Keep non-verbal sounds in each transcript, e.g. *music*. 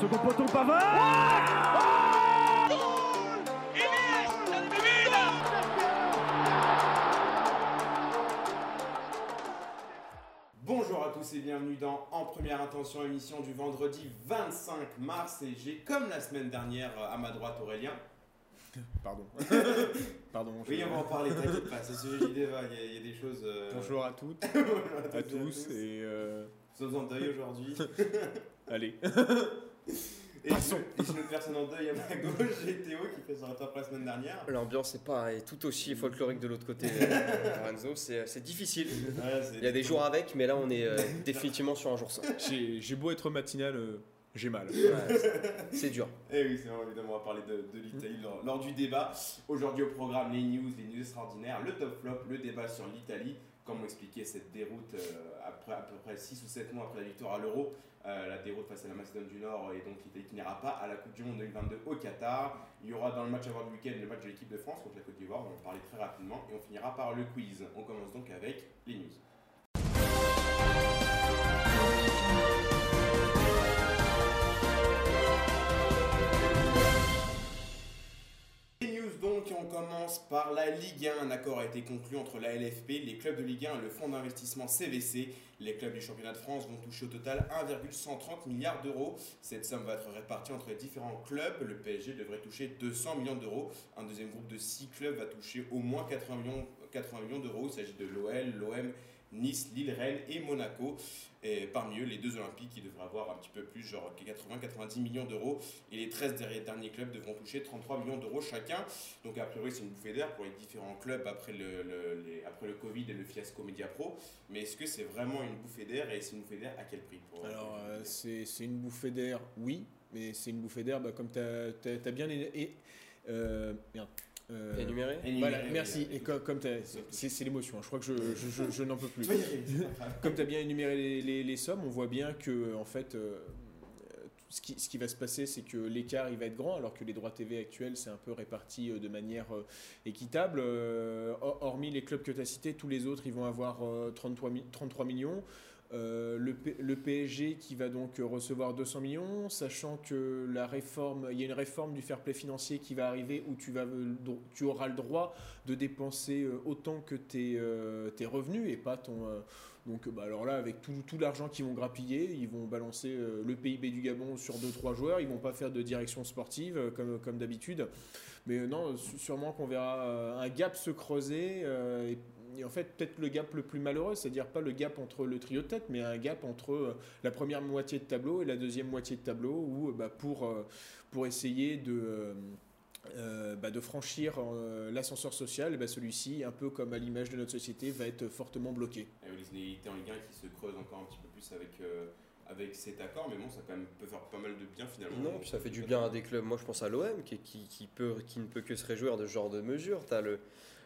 Second poteau Pavard Bonjour à tous et bienvenue dans En Première Intention, émission du vendredi 25 mars. Et j'ai, comme la semaine dernière, euh, à ma droite Aurélien. *laughs* Pardon. *laughs* Pardon. Oui, je- on va en parler, t'inquiète pas, c'est ce sujet débat, il y, a- il y a des choses. euh, Bonjour à toutes, *laughs* bonjour à tous et euh, Nous sommes en deuil aujourd'hui. allez. Et Passons. je- et personne en deuil à ma gauche, j'ai Théo qui fait son retour la semaine dernière. L'ambiance est pas est tout aussi folklorique de l'autre côté, euh, Renzo. C'est c'est difficile. Ouais, c'est- Il y a des jours avec, mais là on est euh, définitivement sur un jour sans. J'ai j'ai beau être matinal, euh, j'ai mal. Ouais, c'est- c'est dur. Eh oui, c'est vrai, évidemment, on va parler de, de l'Italie lors, lors du débat. Aujourd'hui au programme, les news, les news extraordinaires, le top flop, le débat sur l'Italie. Comment expliquer cette déroute euh, après à peu près 6 ou 7 mois après la victoire à l'Euro? Euh, La déroute face à la Macédoine du Nord et donc l'Italie qui n'ira pas à la Coupe du Monde 2022 au Qatar. Il y aura dans le match avant le week-end le match de l'équipe de France contre la Côte d'Ivoire, on va en parler très rapidement. Et on finira par le quiz. On commence donc avec les news. Les news donc, on commence par la Ligue 1. Un accord a été conclu entre la LFP, les clubs de Ligue 1 et le fonds d'investissement CVC. Les clubs du championnat de France vont toucher au total 1,130 milliards d'euros. Cette somme va être répartie entre les différents clubs. Le PSG devrait toucher 200 millions d'euros. Un deuxième groupe de 6 clubs va toucher au moins 80 millions, 80 millions d'euros. Il s'agit de l'OL, l'OM, Nice, Lille, Rennes et Monaco. Et parmi eux, les deux Olympiques qui devraient avoir un petit peu plus, genre 80-90 millions d'euros. Et les 13 derniers- clubs devront toucher 33 millions d'euros chacun. Donc a priori c'est une bouffée d'air pour les différents clubs après le, le- les- après le Covid et le fiasco Media Pro. Mais est-ce que c'est vraiment une bouffée d'air et c'est une bouffée d'air à quel prix pour- Alors, euh, c'est une bouffée d'air, oui, mais c'est une bouffée d'air, bah, comme tu as, bien. é- euh, merde. Euh, Énuméré Voilà, merci. Et co- comme t'as- c'est l'émotion, hein. je crois que je, je- je- je n'en peux plus. *laughs* Comme tu as bien énuméré les, les- les sommes, on voit bien que en fait, euh, ce, qui, ce qui va se passer, c'est que l'écart il va être grand, alors que les droits TV actuels, c'est un peu réparti euh, de manière euh, équitable. Euh, hor- hormis les clubs que tu as cités, tous les autres, ils vont avoir euh, 33, mi- 33 millions. Euh, le, PSG qui va donc recevoir 200 millions, sachant que la réforme, il y a une réforme du fair play financier qui va arriver où tu, euh, auras le droit de dépenser euh, autant que tes, euh, revenus et pas ton, euh, donc bah, alors là, avec tout, l'argent qu'ils vont grappiller, ils vont balancer euh, le PIB du Gabon sur 2-3 joueurs, ils vont pas faire de direction sportive euh, comme, comme d'habitude. Mais euh, non, sûrement qu'on verra euh, un gap se creuser. euh, et, et en fait, peut-être le gap le plus malheureux, c'est-à-dire pas le gap entre le trio de tête, mais un gap entre euh, la première moitié de tableau et la deuxième moitié de tableau, où euh, bah, pour, euh, pour essayer de... euh, euh, bah, de franchir euh, l'ascenseur social, bah, celui-ci, un peu comme à l'image de notre société, va être fortement bloqué. Et les inégalités en Ligue 1 qui se creusent encore un petit peu plus avec, euh, avec cet accord, mais bon, ça quand même peut faire pas mal de bien finalement. Non, puis ça fait du bien à des clubs. Moi, je pense à l'OM qui, qui, qui peut, qui ne peut que se réjouir de ce genre de mesures. Tu as le,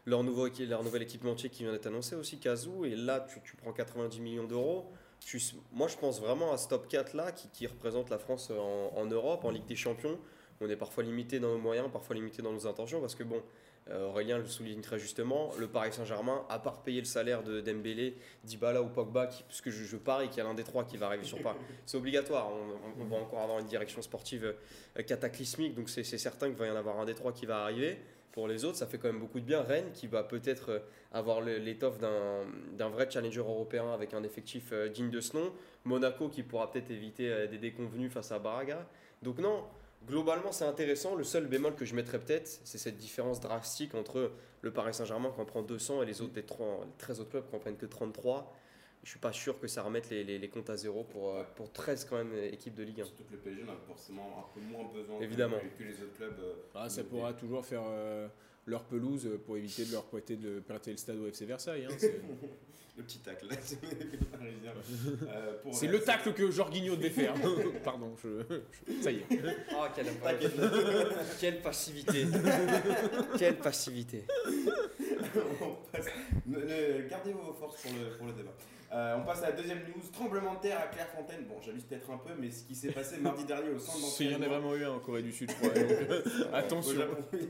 leur, nouveau, leur nouvel équipementier qui vient d'être annoncé aussi, Kazoo, et là, tu, tu prends 90 millions d'euros. Tu- Moi, je pense vraiment à ce top 4 là qui, qui représente la France en, en Europe, en Ligue des Champions. On est parfois limité dans nos moyens, parfois limité dans nos intentions, parce que bon, euh, Aurélien le souligne très justement, le Paris Saint-Germain, à part payer le salaire de Dembélé, Dybala ou Pogba, qui, puisque je, je parie qu'il y a l'un des trois qui va arriver sur Paris, *laughs* c'est obligatoire. On, on- on va encore avoir une direction sportive euh, cataclysmique, donc c'est c'est certain qu'il va y en avoir un des trois qui va arriver. Pour les autres, ça fait quand même beaucoup de bien. Rennes qui va peut-être euh, avoir l'étoffe d'un vrai challenger européen avec un effectif euh, digne de ce nom. Monaco qui pourra peut-être éviter euh, des déconvenus face à Baraga. Donc non, globalement c'est intéressant. Le seul bémol que je mettrais peut-être, c'est cette différence drastique entre le Paris Saint-Germain qui en prend 200 et les autres des 30 les 13 autres clubs qui en prennent que 33. Je suis pas sûr que ça remette les, les- les comptes à zéro pour, euh, pour 13 quand même équipes de Ligue 1. Surtout que le PSG en a forcément un peu moins besoin que- Évidemment. Que, les autres clubs. euh, Ah, ça pourra toujours faire euh, leur pelouse pour éviter de leur prêter, de prêter le stade au FC Versailles. hein. C'est *laughs* Le petit tacle. *laughs* Euh, c'est le tacle que Jorginho devait faire. *laughs* Pardon, je, je- ça y est. Oh, quelle, passivité Quelle passivité on passe- ne- ne- Gardez vos forces pour le, pour le débat. Euh, on passe à la deuxième news. Tremblement de terre à Clairefontaine. Bon, j'abuse peut-être un peu, mais ce qui s'est passé mardi dernier au centre Il y en a d'entraînement. vraiment eu un en Corée du Sud, je crois. donc, euh, *laughs* attention. Au Japon, oui.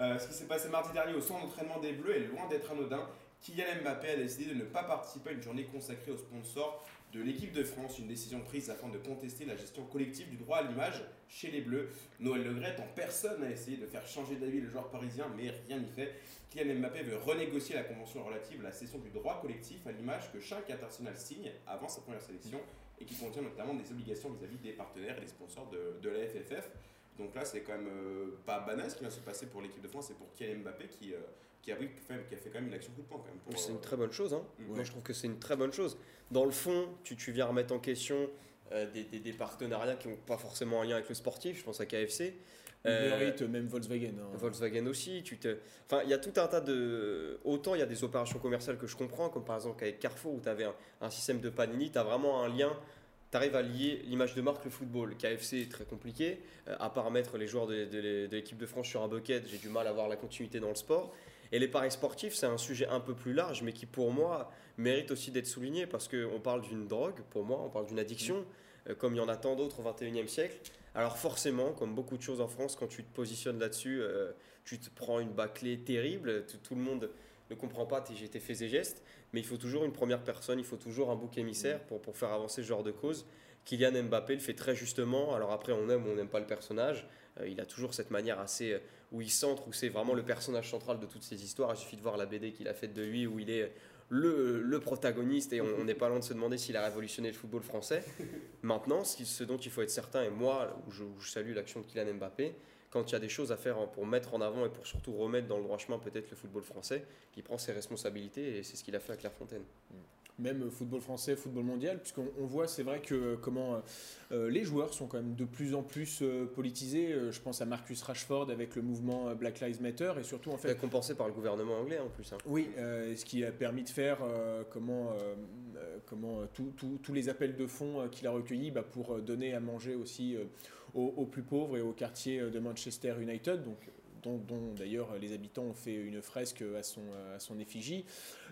Euh, ce qui s'est passé mardi dernier au centre d'entraînement des Bleus est loin d'être anodin. Kylian Mbappé a décidé de ne pas participer à une journée consacrée aux sponsors de l'équipe de France, une décision prise afin de contester la gestion collective du droit à l'image chez les Bleus. Noël Legrette en personne a essayé de faire changer d'avis le joueur parisien, mais rien n'y fait. Kylian Mbappé veut renégocier la convention relative à la cession du droit collectif à l'image que chaque international signe avant sa première sélection et qui contient notamment des obligations vis-à-dire des partenaires et des sponsors de, la FFF. Donc là, c'est quand même euh, pas banal ce qui vient se passer pour l'équipe de France et pour Kylian Mbappé qui, euh, qui, a, qui, a, fait quand même une action coup de poing. C'est une euh, très bonne chose. Hein. Mm. Moi, je trouve que c'est une très bonne chose. Dans le fond, tu, tu viens remettre en question des, des, partenariats qui n'ont pas forcément un lien avec le sportif. Je pense à KFC. Euh, même Volkswagen. Hein. Volkswagen aussi. Tu te... Enfin, il y a tout un tas de. Autant il y a des opérations commerciales que je comprends, comme par exemple avec Carrefour où tu avais un, système de Panini, tu as vraiment un lien. Tu arrives à lier l'image de marque, le football. KFC est très compliqué. Euh, à part mettre les joueurs de, de l'équipe de France sur un bucket, j'ai du mal à voir la continuité dans le sport. Et les paris sportifs, c'est un sujet un peu plus large, mais qui pour moi mérite aussi d'être souligné parce qu'on parle d'une drogue, pour moi, on parle d'une addiction, euh, comme il y en a tant d'autres au 21e siècle. Alors forcément, comme beaucoup de choses en France, quand tu te positionnes là-dessus, euh, tu te prends une bâclée terrible. Tout, le monde ne comprend pas tes, tes faits et gestes. Mais il faut toujours une première personne, il faut toujours un bouc émissaire pour, pour faire avancer ce genre de cause. Kylian Mbappé le fait très justement. Alors après, on aime ou on n'aime pas le personnage. Euh, il a toujours cette manière assez euh, où il centre, où c'est vraiment le personnage central de toutes ces histoires. Il suffit de voir la BD qu'il a faite de lui, où il est le, protagoniste et on n'est pas loin de se demander s'il a révolutionné le football français. *laughs* Maintenant, ce dont il faut être certain, et moi, je, je salue l'action de Kylian Mbappé, quand il y a des choses à faire pour mettre en avant et pour surtout remettre dans le droit chemin peut-être le football français, il prend ses responsabilités et c'est ce qu'il a fait à Clairefontaine. Même football français, football mondial, puisqu'on voit, c'est vrai que euh, comment euh, euh, les joueurs sont quand même de plus en plus politisés. je pense à Marcus Rashford avec le mouvement Black Lives Matter et surtout en fait compensé par le gouvernement anglais en plus. Hein. Oui, ce qui a permis de faire comment comment tous les appels de fonds qu'il a recueillis bah, pour donner à manger aussi aux, aux, plus pauvres et aux quartiers de Manchester United. Donc dont, d'ailleurs les habitants ont fait une fresque à son, à son effigie.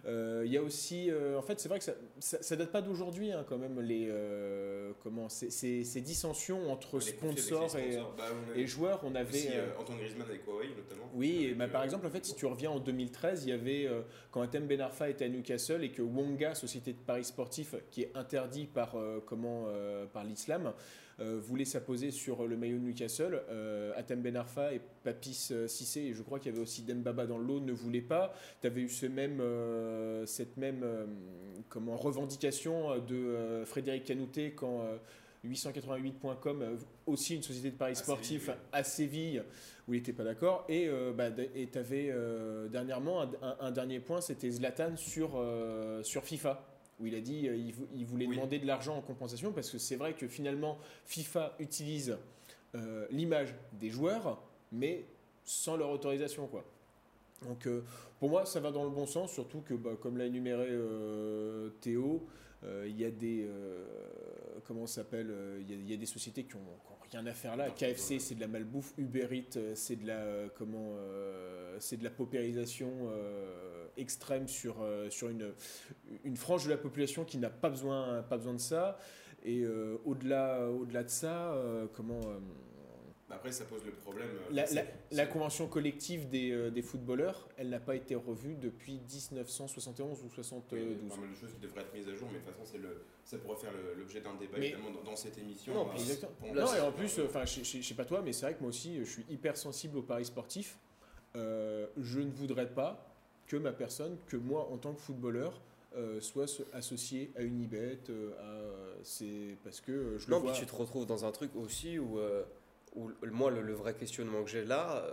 Euh, il y a aussi, euh, en fait, c'est vrai que ça, ça, date pas d'aujourd'hui hein, quand même les euh, comment ces, ces, dissensions entre sponsors, et, bah, et, joueurs. On avait aussi, Antoine Griezmann avec Huawei notamment. Oui, bah, par exemple, en fait, si tu reviens en 2013, il y avait quand Atem Ben Arfa était à Newcastle et que Wonga, société de paris sportif, qui est interdit par comment par l'islam. Euh, voulait s'apposer sur le maillot de Newcastle. Euh, Atem Ben Arfa et Papis euh, Cissé, et je crois qu'il y avait aussi Dembaba dans l'eau, ne voulaient pas. Tu avais eu ce même, cette même comment, revendication de Frédéric Canouté quand 888.com, aussi une société de paris sportifs à Séville, où il n'était pas d'accord. Et bah, tu avais dernièrement un, dernier point, c'était Zlatan sur, sur FIFA où il a dit euh, il, voulait demander de l'argent en compensation parce que c'est vrai que finalement FIFA utilise euh, l'image des joueurs mais sans leur autorisation quoi. Donc euh, pour moi ça va dans le bon sens surtout que bah, comme l'a énuméré Théo il y a des comment s'appelle il, y a des sociétés qui ont, rien à faire là. KFC c'est de la malbouffe, Uber Eats c'est de la comment c'est de la paupérisation extrême sur, euh, sur une, une frange de la population qui n'a pas besoin, pas besoin de ça. Et euh, au-delà, au-delà de ça, euh, comment après, ça pose le problème. La, la, convention collective des, des footballeurs, elle n'a pas été revue depuis 1971 ou 72. il y a pas mal de choses qui devraient être mises à jour, mais de toute façon, le, ça pourrait faire l'objet d'un débat évidemment dans, cette émission. Non, non et en plus, enfin, je, ne sais pas toi, mais c'est vrai que moi aussi, je suis hyper sensible aux paris sportifs. je ne voudrais pas que ma personne, que moi en tant que footballeur, euh, soit associé à une ibet. Euh, c'est parce que euh, je non, le vois. puis tu te retrouves dans un truc aussi où, où moi le, vrai questionnement que j'ai là,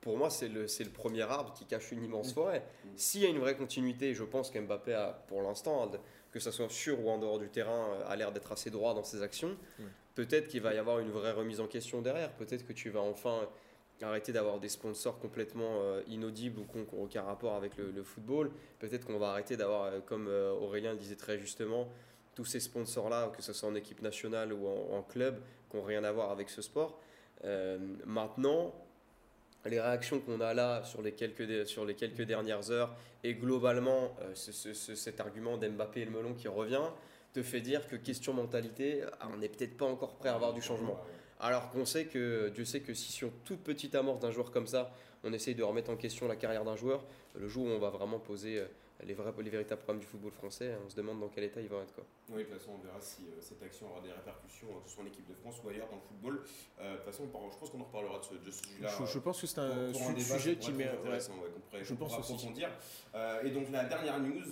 pour moi c'est le, le premier arbre qui cache une immense mm. forêt. Mm. S'il y a une vraie continuité, je pense qu'Mbappé a pour l'instant, que ce soit sur ou en dehors du terrain, a l'air d'être assez droit dans ses actions. Peut-être qu'il va y avoir une vraie remise en question derrière. Peut-être que tu vas enfin arrêter d'avoir des sponsors complètement euh, inaudibles ou qui n'ont aucun rapport avec le, football. Peut-être qu'on va arrêter d'avoir, euh, comme euh, Aurélien le disait très justement, tous ces sponsors-là, que ce soit en équipe nationale ou en, club, qui n'ont rien à voir avec ce sport. Maintenant, les réactions qu'on a là sur les quelques, sur les quelques dernières heures et globalement cet argument d'Mbappé et le melon qui revient te fait dire que question mentalité, ah, on n'est peut-être pas encore prêt à avoir du changement. Alors qu'on sait que, Dieu sait que si sur toute petite amorce d'un joueur comme ça, on essaye de remettre en question la carrière d'un joueur, le jour où on va vraiment poser euh, les, vrais, les véritables problèmes du football français, on se demande dans quel état ils vont être. Quoi. Oui, de toute façon, on verra si euh, cette action aura des répercussions, euh, que ce soit en équipe de France ou ailleurs dans le football. Euh, de toute façon, on je pense qu'on en reparlera de ce, de ce sujet-là. Je, je pense que c'est un pour su- débat, sujet qui ouais. intéressant, ouais, qu'on pourrait- Je pense pourra approfondir. Euh, et donc la dernière news,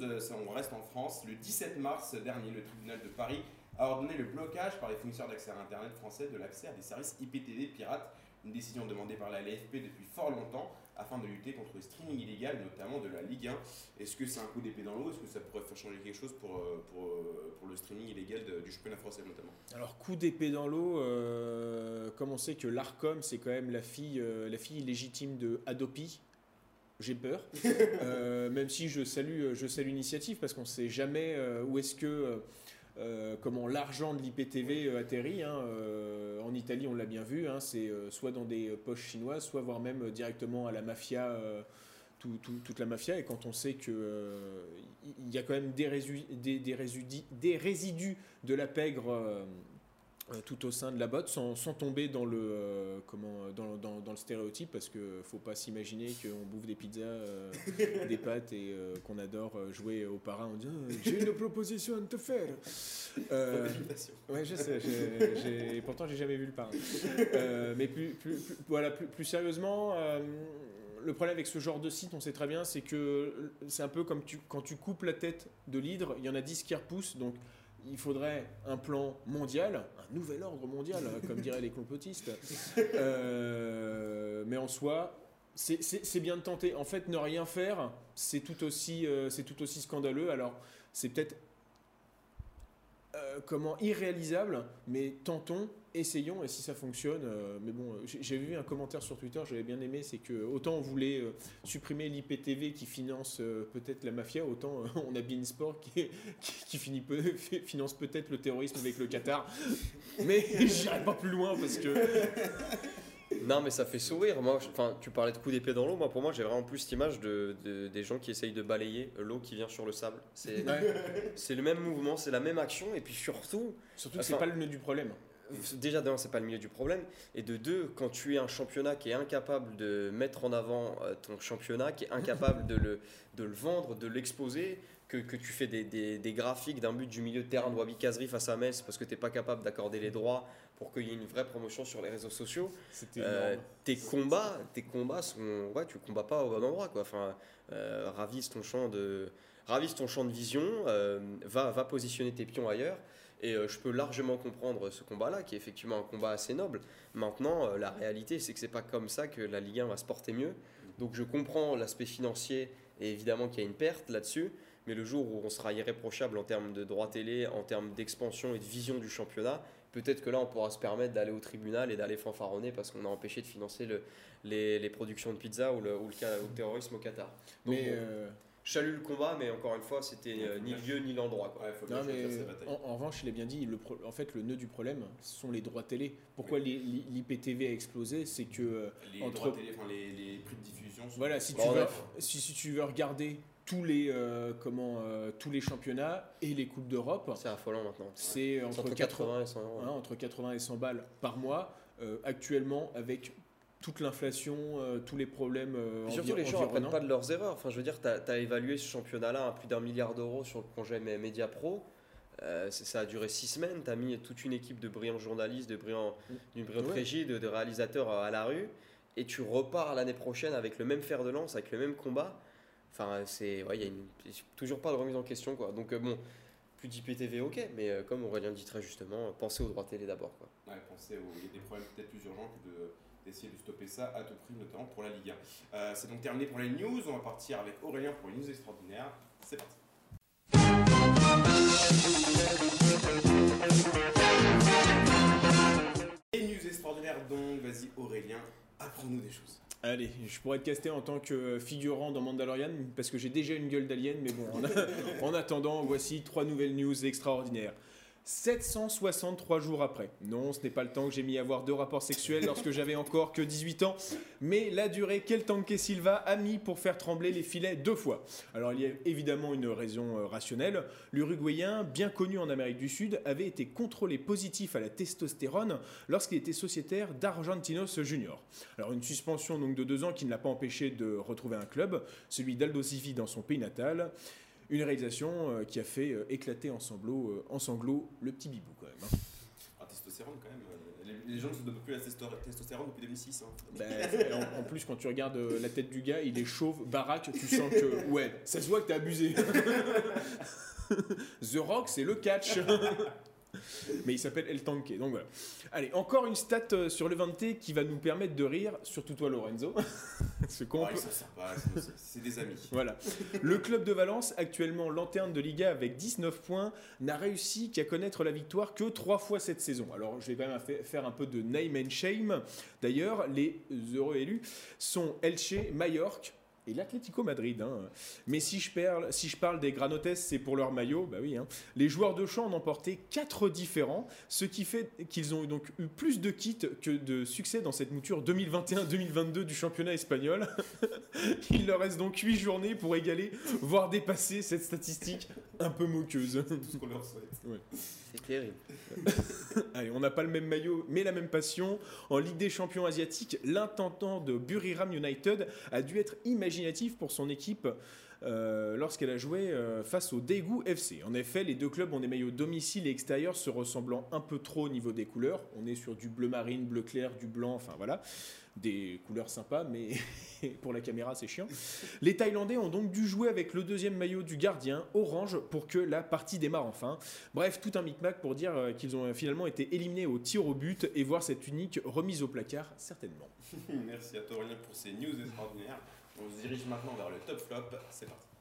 on reste en France. Le 17 mars dernier, le tribunal de Paris a ordonné le blocage par les fournisseurs d'accès à Internet français de l'accès à des services IPTV pirates, une décision demandée par la LFP depuis fort longtemps afin de lutter contre le streaming illégal, notamment de la Ligue 1. Est-ce que c'est un coup d'épée dans l'eau? Est-ce que ça pourrait faire changer quelque chose pour, euh, pour, euh, pour le streaming illégal de- du championnat français notamment? Alors, coup d'épée dans l'eau, euh, comme on sait que l'ARCOM, c'est quand même la fille, euh, la fille légitime de Adopi, j'ai peur. *laughs* Euh, même si je salue, je salue l'initiative, parce qu'on ne sait jamais où est-ce que. Euh, comment l'argent de l'IPTV euh, atterrit. hein. Euh, en Italie, on l'a bien vu, hein, c'est euh, soit dans des poches chinoises, soit voire même directement à la mafia, tout- tout- toute la mafia. Et quand on sait qu'il y a quand même des, résu- des, des résidus, des résidus de la pègre euh, tout au sein de la botte, sans, sans tomber dans le, euh, comment, dans, dans- dans le stéréotype, parce qu'il ne faut pas s'imaginer qu'on bouffe des pizzas, euh, des pâtes et euh, qu'on adore euh, jouer au parrain en disant J'ai une proposition à te faire. Euh. Ouais, je sais. j'ai- pourtant, j'ai jamais vu le parrain. Euh, mais plus, plus, plus- voilà, plus, plus sérieusement, euh, le problème avec ce genre de site, on sait très bien, c'est que c'est un peu comme tu, quand tu coupes la tête de l'hydre, il y en a 10 qui repoussent. Donc, il faudrait un plan mondial, un nouvel ordre mondial, *laughs* comme diraient les complotistes. Euh, mais en soi, c'est- bien de tenter. En fait, ne rien faire, c'est tout aussi, euh, c'est tout aussi scandaleux. Alors, c'est peut-être euh, comment irréalisable, mais tentons, essayons, et si ça fonctionne. euh, mais bon, j'ai j'ai vu un commentaire sur Twitter, j'avais bien aimé, c'est que autant on voulait euh, supprimer l'IPTV qui finance euh, peut-être la mafia, autant euh, *laughs* on a Beansport qui, qui, *laughs* finance peut-être le terrorisme avec le Qatar. Mais *laughs* j'irai pas plus loin parce que Non, mais ça fait sourire. Moi, enfin, tu parlais de coup d'épée dans l'eau. Moi, pour moi, j'ai vraiment plus cette image de, de- des gens qui essayent de balayer l'eau qui vient sur le sable. C'est *laughs* le même mouvement, c'est la même action. Et puis surtout, surtout que c'est pas le nœud du problème. déjà d'un, c'est pas le milieu du problème. Et de deux, quand tu es un championnat qui est incapable de mettre en avant euh, ton championnat, qui est incapable de le, de le vendre, de l'exposer, que, que tu fais des, des- des graphiques d'un but du milieu de terrain de Wabi Kazri face à Metz parce que tu n'es pas capable d'accorder les droits pour qu'il y ait une vraie promotion sur les réseaux sociaux. Euh, tes combats, tes combats sont, ouais, tu combats pas au bon endroit, quoi. Enfin, euh, ravise ton champ de, ravise ton champ de vision, euh, va, va positionner tes pions ailleurs. Et je peux largement comprendre ce combat-là, qui est effectivement un combat assez noble. Maintenant, la réalité, c'est que c'est pas comme ça que la Ligue 1 va se porter mieux. Donc, je comprends l'aspect financier et évidemment qu'il y a une perte là-dessus. Mais le jour où on sera irréprochable en termes de droits télé, en termes d'expansion et de vision du championnat, peut-être que là, on pourra se permettre d'aller au tribunal et d'aller fanfaronner parce qu'on a empêché de financer le, les, les productions de pizza ou le, ou le ou le terrorisme au Qatar. Donc, Mais bon, euh, je salue le combat, mais encore une fois, c'était euh, ni le lieu ni l'endroit. Ouais, en, en revanche, il a bien dit, le pro- en fait, le nœud du problème, ce sont les droits télé. Pourquoi l'IPTV a explosé C'est que, euh, Les entre- droits télé, enfin, les, les prix de diffusion sont voilà, si tu, Bon, veux, si, si tu veux regarder tous les, euh, comment, euh, tous les championnats et les Coupes d'Europe, C'est affolant maintenant. c'est entre, entre 80, 80 et 100 euros. hein, entre 80 et 100 balles par mois. Euh, actuellement, avec toute l'inflation, tous les problèmes surtout, les gens apprennent environnants. pas de leurs erreurs. Enfin, je veux dire, tu as, évalué ce championnat-là à plus d'un milliard d'euros sur le projet Media Pro. Euh, ça a duré six semaines. Tu as mis toute une équipe de brillants journalistes, de brillants, d'une brillante Ouais. régie, de, de réalisateurs à la rue. Et tu repars l'année prochaine avec le même fer de lance, avec le même combat. Enfin, c'est. ouais, Il y a une- toujours pas de remise en question. Quoi. Donc, euh, bon, plus d'IPTV, ok. Mais euh, comme Aurélien dit très justement, pensez aux droits télé d'abord. Quoi. Ouais, pensez au- il y a des problèmes peut-être plus urgents que de- d'essayer de stopper ça à tout prix, notamment pour la Ligue 1. Euh, c'est donc terminé pour les news. On va partir avec Aurélien pour les news extraordinaires. C'est parti. Les news extraordinaires donc, vas-y Aurélien, apprends-nous des choses. Allez, je pourrais être casté en tant que figurant dans Mandalorian parce que j'ai déjà une gueule d'alien, mais bon, en, *laughs* en attendant, voici trois nouvelles news extraordinaires. 763 jours après. Non, ce n'est pas le temps que j'ai mis à avoir deux rapports sexuels lorsque j'avais encore que 18 ans, mais la durée qu'Eltanque Silva a mis pour faire trembler les filets deux fois. Alors il y a évidemment une raison euh, rationnelle. L'Uruguayen, bien connu en Amérique du Sud, avait été contrôlé positif à la testostérone lorsqu'il était sociétaire d'Argentinos Junior. Alors une suspension donc de deux ans qui ne l'a pas empêché de retrouver un club, celui d'Aldo Civi dans son pays natal. Une réalisation euh, qui a fait euh, éclater en sanglots, euh, en sanglots le petit bibou quand même. hein. Ah, testostérone quand même. Les, gens ne se donnent plus la testo- testostérone depuis 2006. hein. Bah, en, en plus, quand tu regardes la tête du gars, il est chauve, baraque, tu sens que, *laughs* ouais, ça se voit que t'as abusé. *laughs* The Rock, c'est le catch. *laughs* *laughs* Mais il s'appelle El Tanque, donc voilà. Allez, encore une stat euh, sur le 20 qui va nous permettre de rire, surtout toi Lorenzo. *laughs* Peut- c'est- c'est- c'est des amis. Voilà. Le club de Valence, actuellement lanterne de Liga avec 19 points, n'a réussi qu'à connaître la victoire que trois fois cette saison. Alors, je vais quand même fa- faire un peu de name and shame. D'ailleurs, les heureux élus sont Elche, Mallorca et l'Atlético Madrid. hein. Mais si je, parle, si je parle des Granotes, c'est pour leur maillot. Bah oui. hein. Les joueurs de champ en ont porté 4 différents, ce qui fait qu'ils ont donc eu plus de kits que de succès dans cette mouture 2021-2022 du championnat espagnol. *laughs* Il leur reste donc 8 journées pour égaler, voire dépasser cette statistique un peu moqueuse. Tout ce qu'on leur souhaite. C'est terrible. *laughs* Allez, on n'a pas le même maillot, mais la même passion. En Ligue des champions asiatiques, l'intendant de Buriram United a dû être imaginatif pour son équipe euh, lorsqu'elle a joué euh, face au Daegu FC. En effet, les deux clubs ont des maillots domicile et extérieur se ressemblant un peu trop au niveau des couleurs. On est sur du bleu marine, bleu clair, du blanc, enfin voilà. Des couleurs sympas, mais *laughs* pour la caméra, c'est chiant. Les Thaïlandais ont donc dû jouer avec le deuxième maillot du gardien, orange, pour que la partie démarre enfin. Bref, tout un micmac pour dire euh, qu'ils ont finalement été éliminés au tir au but et voir cette unique remise au placard, certainement. *laughs* Merci à toi pour ces news extraordinaires. On se dirige maintenant vers le top flop. C'est parti.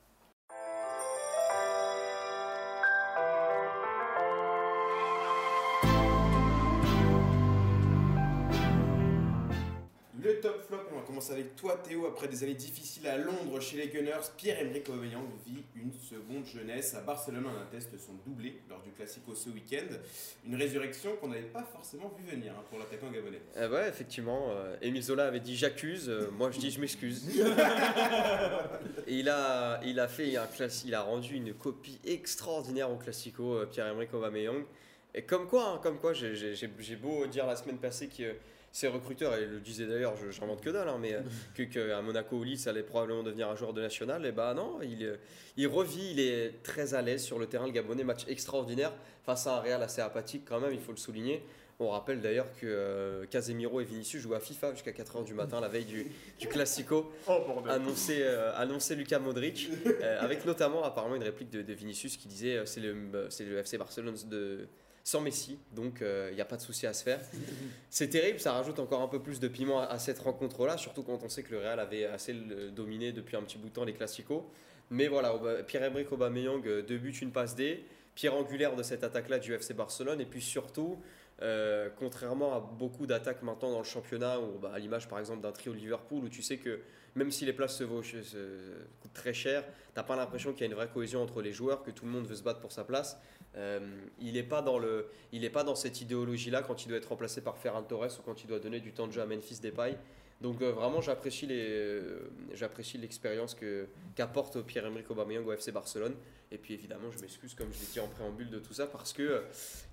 Top flop, on va commencer avec toi Théo. Après des années difficiles à Londres chez les Gunners, Pierre-Emerick Aubameyang vit une seconde jeunesse. À Barcelone, on atteste son doublé lors du Classico ce week-end. Une résurrection qu'on n'avait pas forcément vu venir hein, pour l'attaquant gabonais. Eh ouais, effectivement, euh, Émile Zola avait dit j'accuse, euh, moi je dis je m'excuse. *laughs* Et il a, il a fait un il a rendu une copie extraordinaire au Classico, euh, Pierre-Emerick Aubameyang. Et comme quoi, hein, comme quoi, j'ai- beau dire la semaine passée que ces recruteurs, et le disait d'ailleurs, je j'invente que dalle, hein, mais euh, *laughs* que qu'à Monaco ou Lille, ça allait probablement devenir un joueur de national, et bah non, il, euh, il revit, il est très à l'aise sur le terrain, le Gabonais, match extraordinaire face à un Real assez apathique quand même, il faut le souligner. On rappelle d'ailleurs que euh, Casemiro et Vinicius jouaient à FIFA jusqu'à 4h du matin la veille du, du Classico, *laughs* annoncé, euh, annoncé Lucas Modric, euh, avec notamment apparemment une réplique de, de Vinicius qui disait euh, c'est le, euh, c'est le FC Barcelone de, sans Messi, donc euh, il n'y a pas de souci à se faire. C'est terrible, ça rajoute encore un peu plus de piment à, cette rencontre-là, surtout quand on sait que le Real avait assez dominé depuis un petit bout de temps les Classicos. Mais voilà, Pierre-Emerick Aubameyang, euh, deux buts, une passe D, pierre angulaire de cette attaque-là du FC Barcelone, et puis surtout, euh, contrairement à beaucoup d'attaques maintenant dans le championnat, où, bah, à l'image par exemple d'un trio Liverpool, où tu sais que même si les places se, vaut- se- coûtent très cher, t'as pas l'impression qu'il y a une vraie cohésion entre les joueurs, que tout le monde veut se battre pour sa place. Euh, il n'est pas dans le, il est pas dans cette idéologie-là quand il doit être remplacé par Ferran Torres ou quand il doit donner du temps de jeu à Memphis Depay. Donc euh, vraiment, j'apprécie les, euh, j'apprécie l'expérience que qu'apporte Pierre-Emerick Aubameyang au FC Barcelone. Et puis évidemment, je m'excuse comme je l'ai dit en préambule de tout ça parce que euh,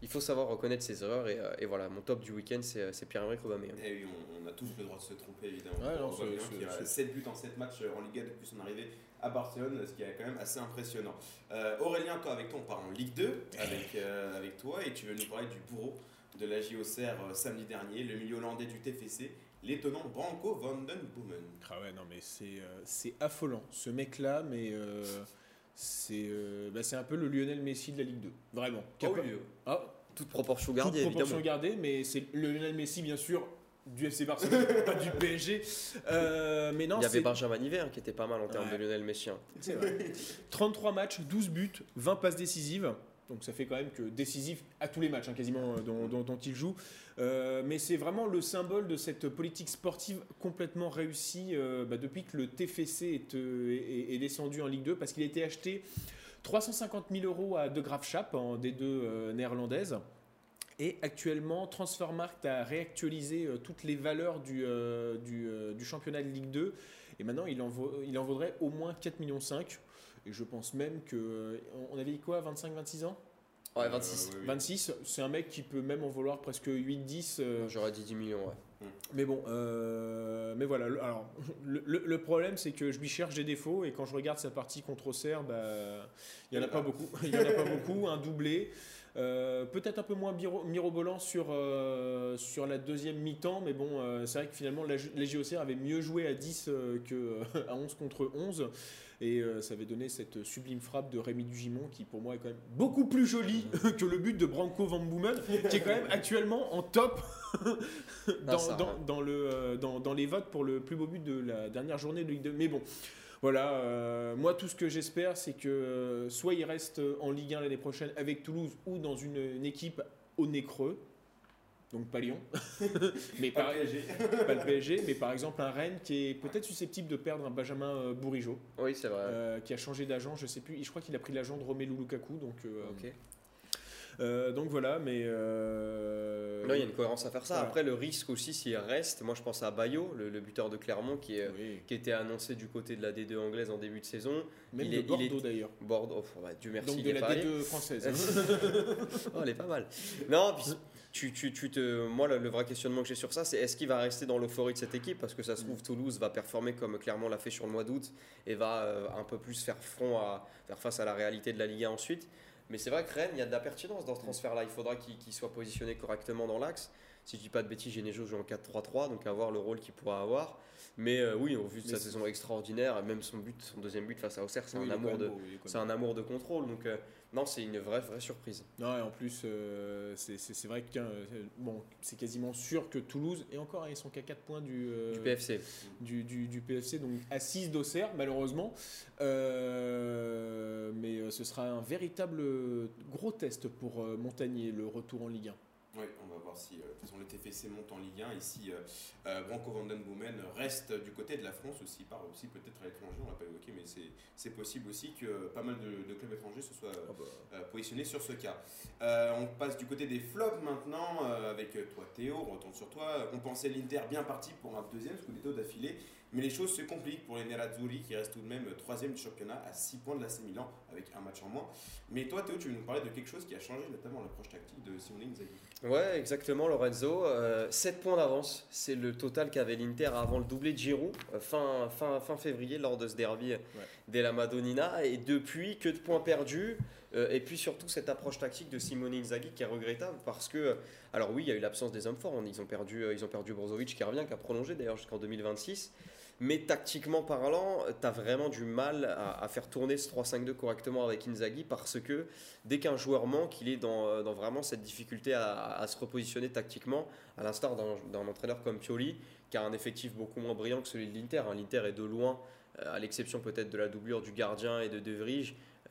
il faut savoir reconnaître ses erreurs. Et, euh, et voilà, mon top du week-end, c'est, c'est Pierre-Emerick Aubameyang. Et oui, on, on a tous le droit de se tromper évidemment. Ouais, non, c'est- c'est- y a c'est- 7 buts en 7 matchs en Liga depuis son arrivée à Barcelone, ce qui est quand même assez impressionnant. Euh, Aurélien, toi avec toi, on part en Ligue 2 avec, euh, avec toi et tu veux nous parler du bourreau de la JOCR euh, samedi dernier, le milieu hollandais du TFC, l'étonnant Branco van den Boomen. Ah ouais, non, mais c'est euh, c'est affolant. Ce mec-là, mais euh, c'est euh, bah, c'est un peu le Lionel Messi de la Ligue 2. Vraiment. Capa- Ah, Toute proportion toute gardée, proportion évidemment. gardée, mais c'est le Lionel Messi, bien sûr, du FC Barcelone, *laughs* pas du PSG. Euh, mais non, Il y avait Benjamin Hiver qui était pas mal en termes Ouais. de Lionel Messi. hein. C'est vrai. *laughs* 33 matchs, 12 buts, 20 passes décisives. Donc ça fait quand même que décisif à tous les matchs, hein, quasiment, euh, dont, il joue. Euh, mais c'est vraiment le symbole de cette politique sportive complètement réussie euh, bah, depuis que le TFC est, descendu en Ligue 2, parce qu'il a été acheté 350 000 euros à De Graafschap en D2 euh, néerlandaise. Et actuellement, Transfermarkt a réactualisé toutes les valeurs du, championnat de Ligue 2. Et maintenant, il en, il en vaudrait au moins 4,5 millions. Et je pense même que. On avait dit quoi 25-26 ans? Ouais, 26. Euh, oui, oui. 26, c'est un mec qui peut même en vouloir presque 8-10. euh, J'aurais dit 10 millions, ouais. Mm. Mais bon, euh, mais voilà. le- Alors, le, problème, c'est que je lui cherche des défauts et quand je regarde sa partie contre Auxerre, bah, il n'y en a pas beaucoup. *laughs* Il y en a pas beaucoup. Un doublé. Euh, Peut-être un peu moins mirobolant sur, euh, sur la deuxième mi-temps, mais bon, euh, c'est vrai que finalement, la, les Auxerre avait mieux joué à 10 euh, que à 11 contre 11. Et euh, ça avait donné cette sublime frappe de Rémi Dugimon qui, pour moi, est quand même beaucoup plus jolie *laughs* que le but de Branco Van Boomen, qui est quand même actuellement en top *laughs* dans, ça, dans- ouais. dans le, dans, dans les votes pour le plus beau but de la dernière journée de Ligue 2. Mais bon, voilà, euh, moi tout ce que j'espère, c'est que euh, soit il reste en Ligue 1 l'année prochaine avec Toulouse ou dans une, une équipe au nez creux. Donc pas Lyon, *laughs* mais Pas par, le PSG. *laughs* pas le PSG, mais par exemple un Rennes qui est peut-être susceptible de perdre un Benjamin euh, Bourigeaud, Oui, c'est vrai. euh, qui a changé d'agent, je sais plus, je crois qu'il a pris l'agent de Romelu Lukaku, donc, euh, euh, donc voilà, mais... Non, il y a une cohérence à faire ça. Voilà. Après, le risque aussi, s'il reste, moi je pense à Bayo, le, le buteur de Clermont, qui, est, oui. qui était annoncé du côté de la D2 anglaise en début de saison. Même il de est- Bordeaux d'ailleurs. Bordeaux, oh, bah, Dieu merci, Donc de la pas allé. D2 française. hein. *laughs* Oh, elle est pas mal. Non, puis tu, tu, tu te, moi, le, le vrai questionnement que j'ai sur ça, c'est est-ce qu'il va rester dans l'euphorie de cette équipe? Parce que ça se trouve, Toulouse va performer comme Clermont l'a fait sur le mois d'août et va euh, un peu plus faire front à faire face à la réalité de la Ligue 1 ensuite. Mais c'est vrai que Rennes, il y a de la pertinence dans ce transfert-là. Il faudra qu'il qu'il soit positionné correctement dans l'axe. Si je dis pas de bêtises, Genesio joue en 4-3-3, donc à voir le rôle qu'il pourra avoir. Mais euh, oui, au vu de Mais sa saison extraordinaire, même son but, son deuxième but face à Auxerre, c'est Oui, un amour de, beau, c'est un amour de contrôle. Donc euh, non, c'est une vraie vraie surprise. Non, et en plus, euh, c'est- c'est c'est vrai que bon, c'est quasiment sûr que Toulouse, et encore, ils sont qu'à 4 points du, Du PFC. du, du- du PFC, donc à 6 d'Auxerre, malheureusement. Mais ce sera un véritable gros test pour Montagnier, le retour en Ligue 1. Oui, on va voir si euh, de toute façon le TFC monte en Ligue 1 et si euh, euh, Branco van den Boomen reste du côté de la France aussi, part aussi peut-être à l'étranger, on l'a pas évoqué, mais c'est- c'est possible aussi que pas mal de, de clubs étrangers se soient euh, positionnés sur ce cas. On passe du côté des flops maintenant avec toi Théo, on retourne sur toi. On pensait l'Inter bien parti pour un deuxième scudetto d'affilée, mais les choses se compliquent pour les Nerazzurri qui restent tout de même euh, troisième du championnat à 6 points de l'AC Milan avec un match en moins. Mais toi Théo, tu veux nous parler de quelque chose qui a changé, notamment l'approche tactique de Simone Inzaghi. Ouais, exactement, Lorenzo. 7 points d'avance, c'est le total qu'avait l'Inter avant le doublé de Giroud, euh, fin, fin, fin février, lors de ce derby euh, della Madonnina. Et depuis, que de points perdus. euh, et puis surtout, cette approche tactique de Simone Inzaghi qui est regrettable parce que, euh, alors oui, il y a eu l'absence des hommes forts. Ils ont perdu, euh, ils ont perdu Brozovic qui revient, qui a prolongé d'ailleurs jusqu'en 2026. Mais tactiquement parlant, tu as vraiment du mal à, faire tourner ce 3-5-2 correctement avec Inzaghi parce que dès qu'un joueur manque, il est dans, euh, vraiment cette difficulté à, se repositionner tactiquement, à l'instar d'un entraîneur comme Pioli, qui a un effectif beaucoup moins brillant que celui de l'Inter. hein. L'Inter est de loin, euh, à l'exception peut-être de la doublure du gardien et de De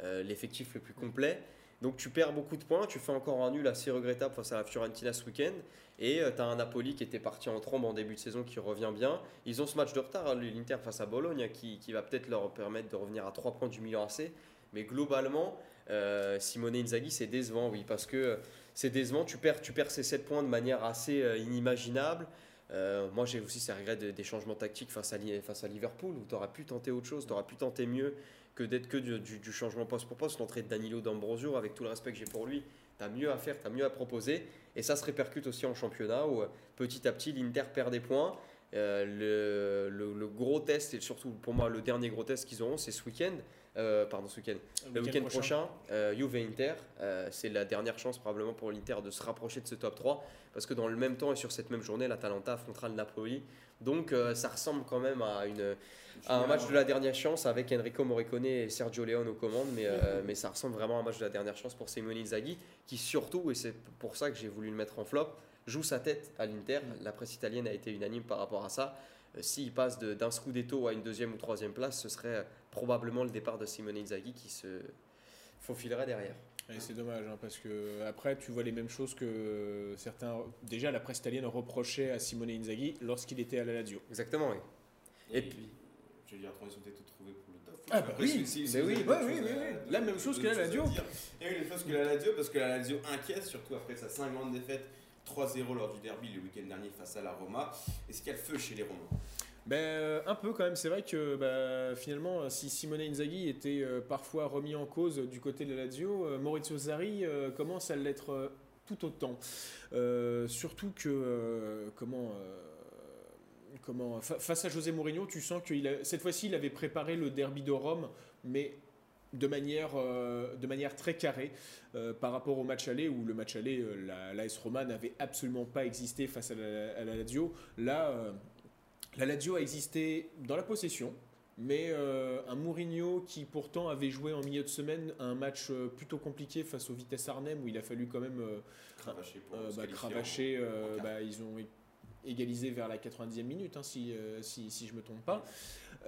euh, l'effectif le plus complet. Donc tu perds beaucoup de points, tu fais encore un nul assez regrettable face à la Fiorentina ce week-end. Et tu as un Napoli qui était parti en trombe en début de saison qui revient bien. Ils ont ce match de retard, hein, l'Inter face à Bologne, hein, qui, qui va peut-être leur permettre de revenir à 3 points du Milan AC. Mais globalement, euh, Simone Inzaghi, c'est décevant, oui, parce que c'est décevant. Tu perds, tu perds ces 7 points de manière assez euh, inimaginable. Euh, moi, j'ai aussi ces regrets de- des changements tactiques face à, face à Liverpool, où tu aurais pu tenter autre chose, tu aurais pu tenter mieux que d'être que du, changement poste pour poste. L'entrée de Danilo D'Ambrosio, avec tout le respect que j'ai pour lui, tu as mieux à faire, tu as mieux à proposer. Et ça se répercute aussi en championnat, où euh, petit à petit, l'Inter perd des points. Euh, le- le gros test, et surtout pour moi le dernier gros test qu'ils auront, c'est ce week-end. Euh, pardon, ce week-end. Le week-end prochain, euh, Juve Inter, euh, c'est la dernière chance probablement pour l'Inter de se rapprocher de ce top 3 parce que dans le même temps et sur cette même journée, l'Atalanta affrontera le Napoli. Donc ça ressemble quand même à, une, à un match de la dernière chance avec Enrico Morricone et Sergio Leone aux commandes, mais, *laughs* mais ça ressemble vraiment à un match de la dernière chance pour Simone Inzaghi qui surtout, et c'est pour ça que j'ai voulu le mettre en flop, joue sa tête à l'Inter. La presse italienne a été unanime par rapport à ça. Euh, S'il passe d'un scudetto à une deuxième ou troisième place, ce serait probablement le départ de Simone Inzaghi qui se faufilerait derrière. Et c'est dommage, hein, parce que après, tu vois les mêmes choses que certains. Déjà, la presse italienne reprochait à Simone Inzaghi lorsqu'il était à la Lazio. Exactement, oui. Et, Et puis, je veux dire, transition peut-être trouver pour le top. Ah bah Après, oui, si- si- si mais vous oui, oui, choses oui. La même chose que la Lazio. Et oui, la même chose que la Lazio, parce que la Lazio inquiète, surtout après sa cinglante défaite 3-0 lors du derby le week-end dernier face à la Roma. Est-ce qu'il y a le feu chez les Romains? Ben, euh, un peu quand même. C'est vrai que bah, finalement, si Simone Inzaghi était euh, parfois remis en cause du côté de la Lazio, euh, Maurizio Sarri commence à l'être tout autant. Surtout que, comment, comment, face à José Mourinho, tu sens que cette fois-ci, il avait préparé le derby de Rome, mais de manière, de manière très carrée par rapport au match aller où le match aller, euh, la, l'AS Roma n'avait absolument pas existé face à la, Lazio. Là, la Lazio a existé dans la possession, mais un Mourinho qui pourtant avait joué en milieu de semaine un match plutôt compliqué face au Vitesse Arnhem où il a fallu quand même cravacher. Bah, bah, ils ont égalisé vers la 90e minute, hein, si, si, si, je ne me trompe pas.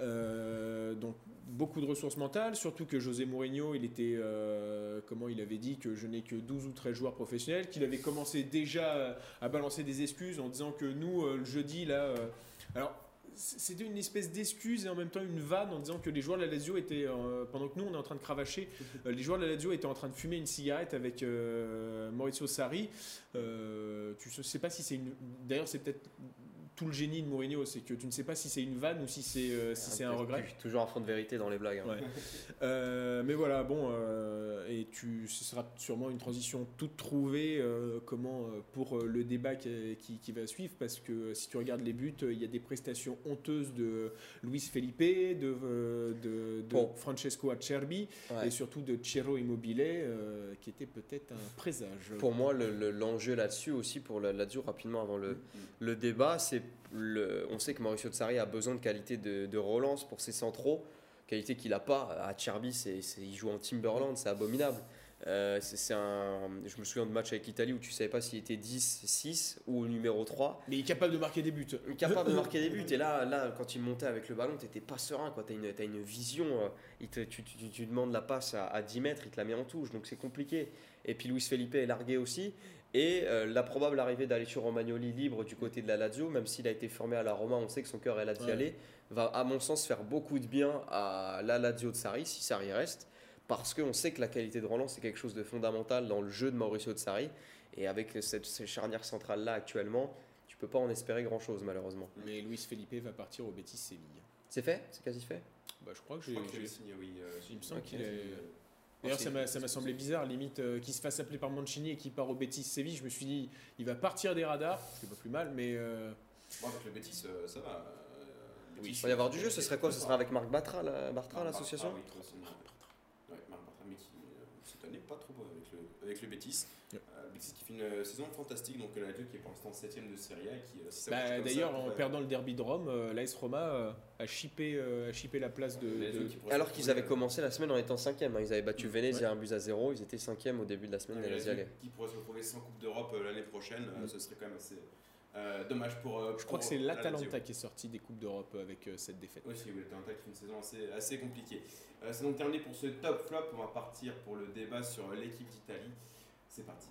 Euh, donc beaucoup de ressources mentales, surtout que José Mourinho, il était, euh, comment il avait dit que je n'ai que 12 ou 13 joueurs professionnels, qu'il avait commencé déjà à balancer des excuses en disant que nous, euh, le jeudi, là... alors, c'était une espèce d'excuse et en même temps une vanne en disant que les joueurs de la Lazio étaient, pendant que nous on est en train de cravacher, *laughs* les joueurs de la Lazio étaient en train de fumer une cigarette avec Maurizio Sarri. tu sais pas si c'est une. D'ailleurs, c'est peut-être tout le génie de Mourinho, c'est que tu ne sais pas si c'est une vanne ou si c'est euh, si c'est un regret. Toujours un fond de vérité dans les blagues. Hein. *laughs* Euh, mais voilà, bon, euh, et tu, ce sera sûrement une transition toute trouvée comment pour le débat qui, qui, va suivre, parce que si tu regardes les buts, il y a des prestations honteuses de Luis Felipe, de, de, Francesco Acerbi et surtout de Ciro Immobile, qui était peut-être un présage. Pour moi, l'enjeu là-dessus aussi pour la Lazio rapidement avant le, mm, mm. le débat, c'est on sait que Mauricio Tsari a besoin de qualité de, relance pour ses centraux, qualité qu'il n'a pas. À Cherby, il joue en Timberland, c'est abominable. Euh, c'est un, je me souviens de match avec l'Italie où tu savais pas s'il était 10, 6 ou numéro 3. Mais il est capable de marquer des buts. Il est capable de marquer des buts. Et là, là quand il montait avec le ballon, tu n'étais pas serein. Tu as une, une vision. Euh, il tu, tu, tu, demandes la passe à, à, 10 mètres, il te la met en touche. Donc c'est compliqué. Et puis Luis Felipe est largué aussi. Et euh, la probable arrivée d'Alessio Romagnoli libre du côté de la Lazio, même s'il a été formé à la Roma, on sait que son cœur est là d'y aller, va à mon sens faire beaucoup de bien à la Lazio de Sarri, si Sarri reste, parce qu'on sait que la qualité de relance c'est quelque chose de fondamental dans le jeu de Mauricio de Sarri, et avec cette, charnière centrale là actuellement, tu peux pas en espérer grand chose malheureusement. Mais Luis Felipe va partir au Betis Séville. C'est fait? C'est quasi fait? Bah, Je crois que j'ai signé, oui. Euh, il me semble qu'il est. D'ailleurs, ça m'a semblé bizarre, limite, euh, qu'il se fasse appeler par Mancini et qu'il part au Betis Séville. Je me suis dit, il va partir des radars, c'est pas plus mal, mais. Euh... Bon, avec le Betis, euh, ça va. Euh, il va y avoir du jeu, ce serait quoi? Ce serait avec Marc Bartra, l'association? oui, Marc Bartra, mais qui, cette année, pas trop avec le, avec le Betis qui fait une euh, saison fantastique, donc la qui est pour l'instant 7 de Serie A. Qui, euh, bah, D'ailleurs, en perdant le derby de Rome, euh, l'AS Roma a chippé, a la place de. Alors qu'ils avaient commencé la semaine en étant 5 hein. Ils avaient battu Venezia un but à 0, ils étaient 5 au début de la semaine. Qui pourrait se retrouver sans Coupe d'Europe l'année prochaine, mm. ce serait quand même assez. dommage pour. je crois que c'est l'Atalanta qui est sorti des Coupes d'Europe avec cette défaite. Oui, oui, l'Atalanta qui fait une saison assez, assez compliquée. c'est donc terminé pour ce top flop. On va partir pour le débat sur l'équipe d'Italie. C'est parti.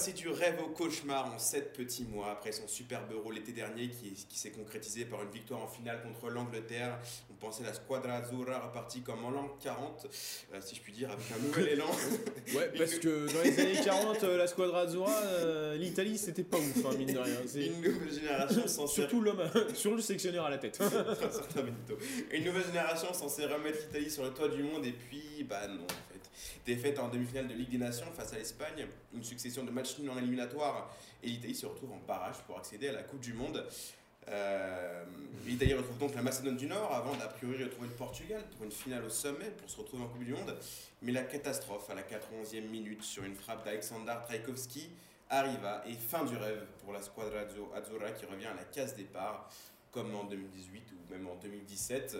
C'est du rêve au cauchemar en 7 petits mois après son superbe euro l'été dernier qui, s'est concrétisé par une victoire en finale contre l'Angleterre? Pensait la Squadra Azzurra repartie comme en l'an 40, euh, si je puis dire, avec un *laughs* nouvel élan. ouais, parce que dans les années 40, euh, la Squadra Azzurra, euh, l'Italie, c'était pas ouf, hein, mine de rien. Une nouvelle génération *laughs* censée... Surtout l'homme, *laughs* sur le sectionnaire à la tête. une nouvelle génération censée remettre l'Italie sur le toit du monde et puis, bah non, Défaite en demi-finale de Ligue des Nations face à l'Espagne, une succession de matchs nuls en éliminatoire et l'Italie se retrouve en barrage pour accéder à la Coupe du Monde. Euh, L'Italie retrouve donc la Macédoine du Nord avant d'a priori retrouver le Portugal pour une finale au sommet pour se retrouver en Coupe du Monde. Mais la catastrophe à la 91e minute sur une frappe d'Alexander Trajkovski arriva et fin du rêve pour la Squadra Azzurra qui revient à la case départ comme en 2018 ou même en 2017.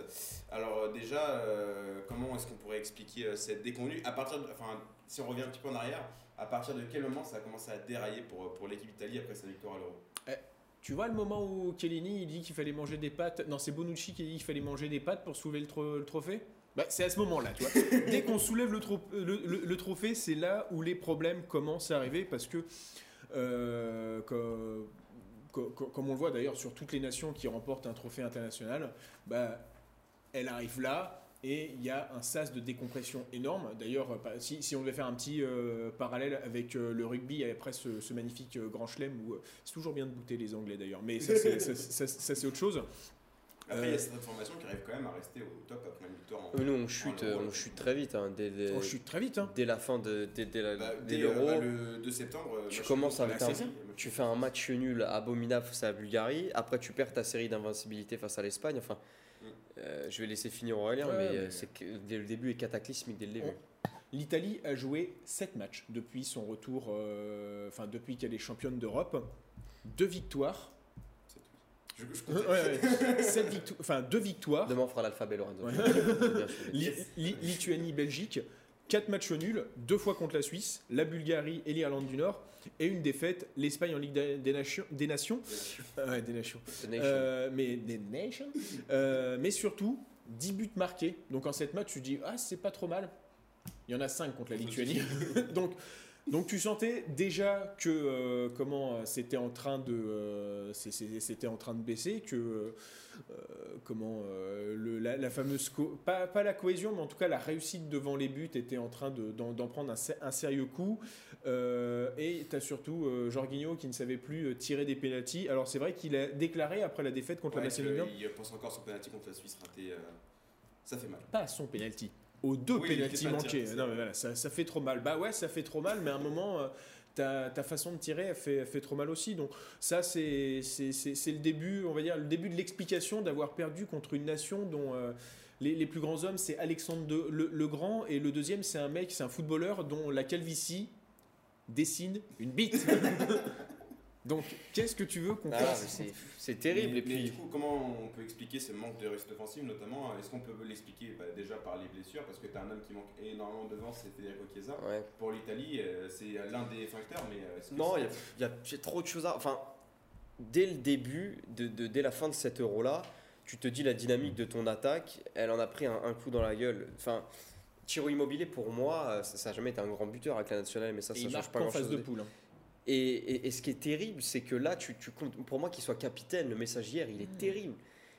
Alors euh, déjà, euh, comment est-ce qu'on pourrait expliquer euh, cette déconvenue À partir enfin, si on revient un petit peu en arrière, à partir de quel moment ça a commencé à dérailler pour, pour l'équipe Italie après sa victoire à l'Euro? Eh, Tu vois le moment où Chiellini il dit qu'il fallait manger des pâtes Non, c'est Bonucci qui dit qu'il fallait manger des pâtes pour soulever le, trophée? Bah, c'est à ce moment-là, tu vois. *laughs* Dès qu'on soulève le, le, trophée, c'est là où les problèmes commencent à arriver parce que euh, comme on le voit d'ailleurs sur toutes les nations qui remportent un trophée international, bah, elle arrive là, et il y a un sas de décompression énorme. D'ailleurs, euh, si, si on devait faire un petit euh, parallèle avec euh, le rugby et après ce, ce magnifique euh, grand chelem, où euh, c'est toujours bien de bouter les Anglais d'ailleurs, mais ça c'est ça- ça- ça, c'est autre chose. Après, il y a cette formation qui arrive quand même à rester au top après une victoire en. Nous, on chute, euh, on chute très vite. hein, dès, dès- On chute très vite. Hein. dès la fin de dès, dès la- Bah, dès dès, euh, l'Euro. bah, le 2 septembre. Tu match commences avec un-. Tu fais un match nul abominable face à la Bulgarie. Après, tu perds ta série d'invincibilité face à l'Espagne. Enfin. Euh, je vais laisser finir Aurélien, Ouais, mais, mais- euh, c'est dès le début est cataclysmique dès le début. L'Italie a joué 7 matchs depuis son retour, euh, enfin depuis qu'elle est championne d'Europe. Deux victoires. Je, je Ouais, comptais. ouais. Sept victo- enfin, deux victoires. Demain, on fera l'alphabet, Lorenzo. Ouais. Bien sûr. Li- Li- Lituanie, Belgique, 4 matchs nuls, deux fois contre la Suisse, la Bulgarie et l'Irlande du Nord, et une défaite, l'Espagne en Ligue des des Nations. Des nations Euh, des Nations. The Nation. Euh, mais des Nations. Euh, mais surtout, 10 buts marqués. Donc en 7 matchs, tu dis, ah, c'est pas trop mal. Il y en a 5 contre la Lituanie. *laughs* donc, donc tu sentais déjà que euh, comment euh, c'était en train de euh, c'était en train de baisser que euh, comment le, la, la fameuse co- pas, pas la cohésion mais en tout cas la réussite devant les buts était en train de- d'en prendre un, sé- un sérieux coup et tu as surtout Jorginho qui ne savait plus tirer des pénalties alors c'est vrai qu'il a déclaré après la défaite contre Ouais, la Macédoine que il pense encore son penalty contre la Suisse raté. Ça fait mal. pas son penalty, aux deux Oui, de manqués. Non, ça. mais voilà, ça, ça fait trop mal. Bah ouais, ça fait trop mal, mais à un moment, euh, ta, ta façon de tirer, elle fait, elle fait trop mal aussi. Donc ça, c'est le début, on va dire, le début de l'explication d'avoir perdu contre une nation dont euh, les, les plus grands hommes, c'est Alexandre de- le, le Grand, et le deuxième, c'est un mec, c'est un footballeur dont la calvitie dessine une bite. *laughs* Donc, qu'est-ce que tu veux qu'on Ah, fasse c'est- c'est terrible. Mais- et mais puis, du coup, comment on peut expliquer ce manque de réussite offensive, notamment Est-ce qu'on peut l'expliquer bah, déjà par les blessures Parce que tu as un homme qui manque énormément devant, c'est Federico Chiesa. ouais. Pour l'Italie, euh, c'est l'un des facteurs, mais euh, est-ce que Non, il y a, il y a- j'ai trop de choses à. Enfin, dès le début, de, de- dès la fin de cet euro-là, tu te dis la dynamique de ton attaque, elle en a pris un, un coup dans la gueule. Enfin, Tiro Immobilier, pour moi, euh, ça n'a jamais été un grand buteur avec la nationale, mais ça, Et ça il change marque pas en grand-chose. phase de poule. hein. Et, et- et ce qui est terrible, c'est que là, tu, tu comptes- pour moi, qu'il soit capitaine, le message hier, il est terrible.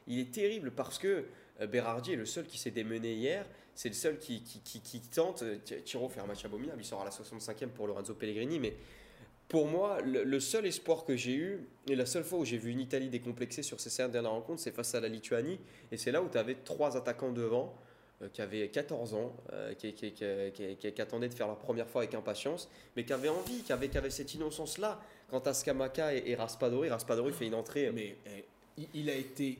Il est terrible parce que euh, Berardi est le seul qui s'est démené hier. C'est le seul qui, qui, qui- qui tente. euh, Thiro fait un match abominable. Il sort à la 65e pour Lorenzo Pellegrini. Mais pour moi, le, le seul espoir que j'ai eu, et la seule fois où j'ai vu une Italie décomplexée sur ces cinq dernières rencontres, c'est face à la Lituanie. Et c'est là où tu avais trois attaquants devant qui avaient 14 ans, euh, qui, qui- qui- qui- qui- qui attendaient de faire leur première fois avec impatience, mais qui avaient envie, qui avaient, avaient cette innocence-là. Quant à Skamaka et, et Raspadori, Raspadori fait une entrée. Mais eh, il a été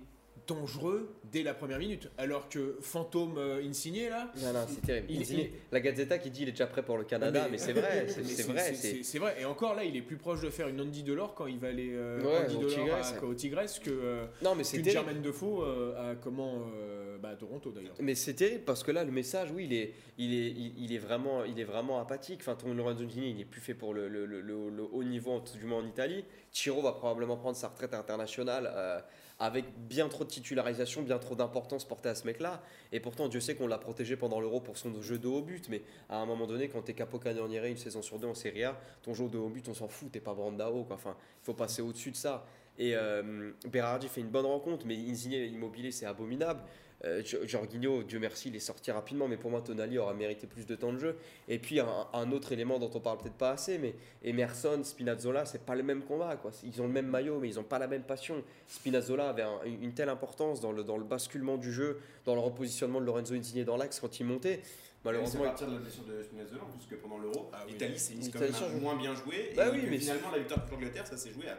dangereux dès la première minute. Alors que Fantôme euh, Insigné, là. Non, non, c'est terrible. Il- Il La Gazzetta qui dit il est déjà prêt pour le Canada, mais, c'est vrai, *laughs* c'est mais c'est vrai. c'est- C'est c'est vrai. Et encore là, il est plus proche de faire une Andy Delors quand il va aller euh, Ouais, Andy au Delors Tigres, à- au Tigres que euh, Non, mais qu'une. Germaine Defoe euh, à comment euh, bah, à Toronto d'ailleurs. Mais c'est terrible parce que là, le message, oui, il est, il est, il, il est, vraiment, il est vraiment apathique. Enfin, ton Lorenzo Insigne, il n'est plus fait pour le, le- le- le- haut niveau, du moins en Italie. Chiro va probablement prendre sa retraite internationale euh, avec bien trop de titularisation, bien trop d'importance portée à ce mec-là. Et pourtant, Dieu sait qu'on l'a protégé pendant l'Euro pour son jeu de haut but. Mais à un moment donné, quand tu es capocannoniere une saison sur deux en Serie A, ton jeu de haut but, on s'en fout. T'es pas Brandao. Quoi. Enfin, il faut passer au-dessus de ça. Et euh, Berardi fait une bonne rencontre, mais Insigne Immobilier, c'est abominable. Euh, Jorginho, Dieu merci, il est sorti rapidement, mais pour moi, Tonali aura mérité plus de temps de jeu. Et puis, un, un autre élément dont on parle peut-être pas assez, mais Emerson, Spinazzola, c'est pas le même combat. Quoi. Ils ont le même maillot, mais ils ont pas la même passion. Spinazzola avait un- une telle importance dans le, dans le basculement du jeu, dans le repositionnement de Lorenzo Insigne dans l'axe quand il montait. Malheureusement, à partir de la blessure de Spinazzola, en plus que pendant l'Euro, Ah oui. l'Italie s'est mise quand même moins bien joué. Bah et oui, mais finalement, la victoire contre l'Angleterre, ça s'est joué à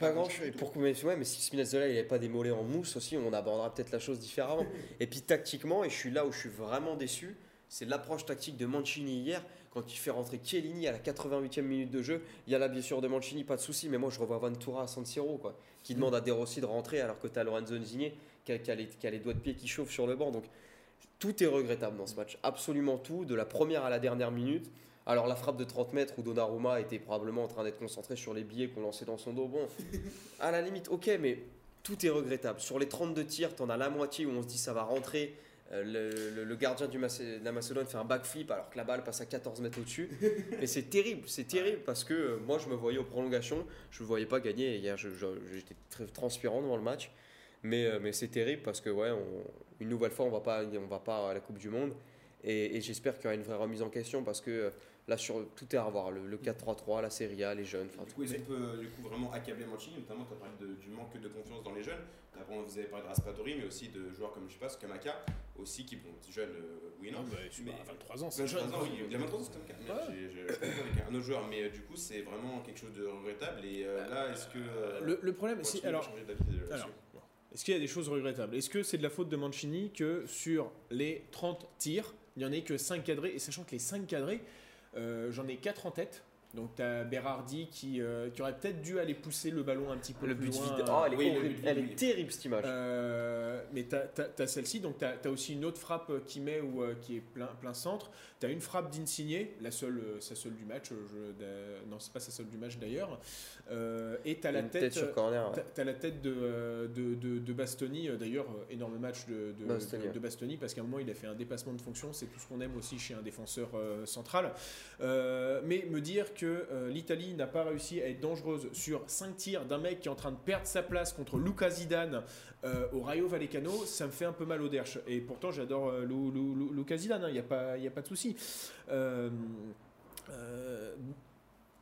Pas grand chose. Pour mais, ouais, mais si Spinazzola il n'avait pas des mollets en mousse aussi, on abordera peut-être la chose différemment. et puis tactiquement, et je suis là où je suis vraiment déçu, c'est l'approche tactique de Mancini hier. Quand il fait rentrer Chiellini à la 88e minute de jeu, il y a la blessure de Mancini, pas de souci, mais moi je revois Ventura à San Siro, quoi, qui demande à De Rossi de rentrer alors que tu as Lorenzo Insigne qui a, qui a les, qui a les doigts de pied qui chauffent sur le banc. Donc tout est regrettable dans ce match, absolument tout, de la première à la dernière minute. Alors la frappe de 30 mètres où Donnarumma était probablement en train d'être concentré sur les billets qu'on lançait dans son dos, bon, *laughs* à la limite, ok, mais tout est regrettable. Sur les 32 tirs, tu en as la moitié où on se dit ça va rentrer. Euh, le, le- le gardien du de la Macédoine fait un backflip alors que la balle passe à 14 mètres au-dessus. *laughs* Mais c'est terrible, c'est terrible parce que euh, moi je me voyais aux prolongations, je ne voyais pas gagner. Hier, j'étais très transpirant devant le match. Mais, euh, mais c'est terrible parce que ouais, on- une nouvelle fois, on va pas, on va pas à la Coupe du Monde. Et, et j'espère qu'il y aura une vraie remise en question parce que là, sur, tout est à revoir. Le, le 4-3-3, la Serie A, les jeunes. enfin, Du coup, est-ce qu'on peut du coup, vraiment accabler Mancini Notamment, tu as parlé de- du manque de confiance dans les jeunes. Après, vous avez parlé de Raspadori, mais aussi de joueurs comme, je sais pas, Skamaka, aussi qui, bon, jeune, euh, oui, non. Non, bah, Mais- pas, 23 ans, c'est 23 jeune. ans, oui, il a 23 ans, Skamaka. Ouais. j'ai- avec un autre joueur, mais euh, du coup, c'est vraiment quelque chose de regrettable. Et euh, là, est-ce que. euh, Le, le problème, c'est. Alors, est-ce qu'il y a des choses regrettables? Est-ce que c'est de la faute de Mancini que sur les 30 tirs, il n'y en ait que 5 cadrés? Et sachant que les 5 cadrés, j'en ai 4 en tête. Donc tu as Berardi qui, euh, qui aurait peut-être dû aller pousser le ballon un petit peu Le plus but loin. vide. Oh, elle est, Oui, horrible. Elle est terrible cette image. Euh, mais tu as, celle-ci, donc tu as, aussi une autre frappe qui met ou euh, qui est plein, plein centre. Tu as une frappe d'Insigné, la seule, euh, sa seule du match. Je, non, c'est pas sa seule du match d'ailleurs. Et tu as la tête. corner. ouais. T'as la tête de, de, de, de Bastoni, d'ailleurs, énorme match de, de, Bastoni, de- Bastoni, parce qu'à un moment il a fait un dépassement de fonction, c'est tout ce qu'on aime aussi chez un défenseur central. Mais me dire que euh, l'Italie n'a pas réussi à être dangereuse sur 5 tirs d'un mec qui est en train de perdre sa place contre Luca Zidane euh, au Rayo Vallecano, ça me fait un peu mal au derche. Et pourtant j'adore euh, Lu- Zidane, il n'y a, pas- de souci. Euh,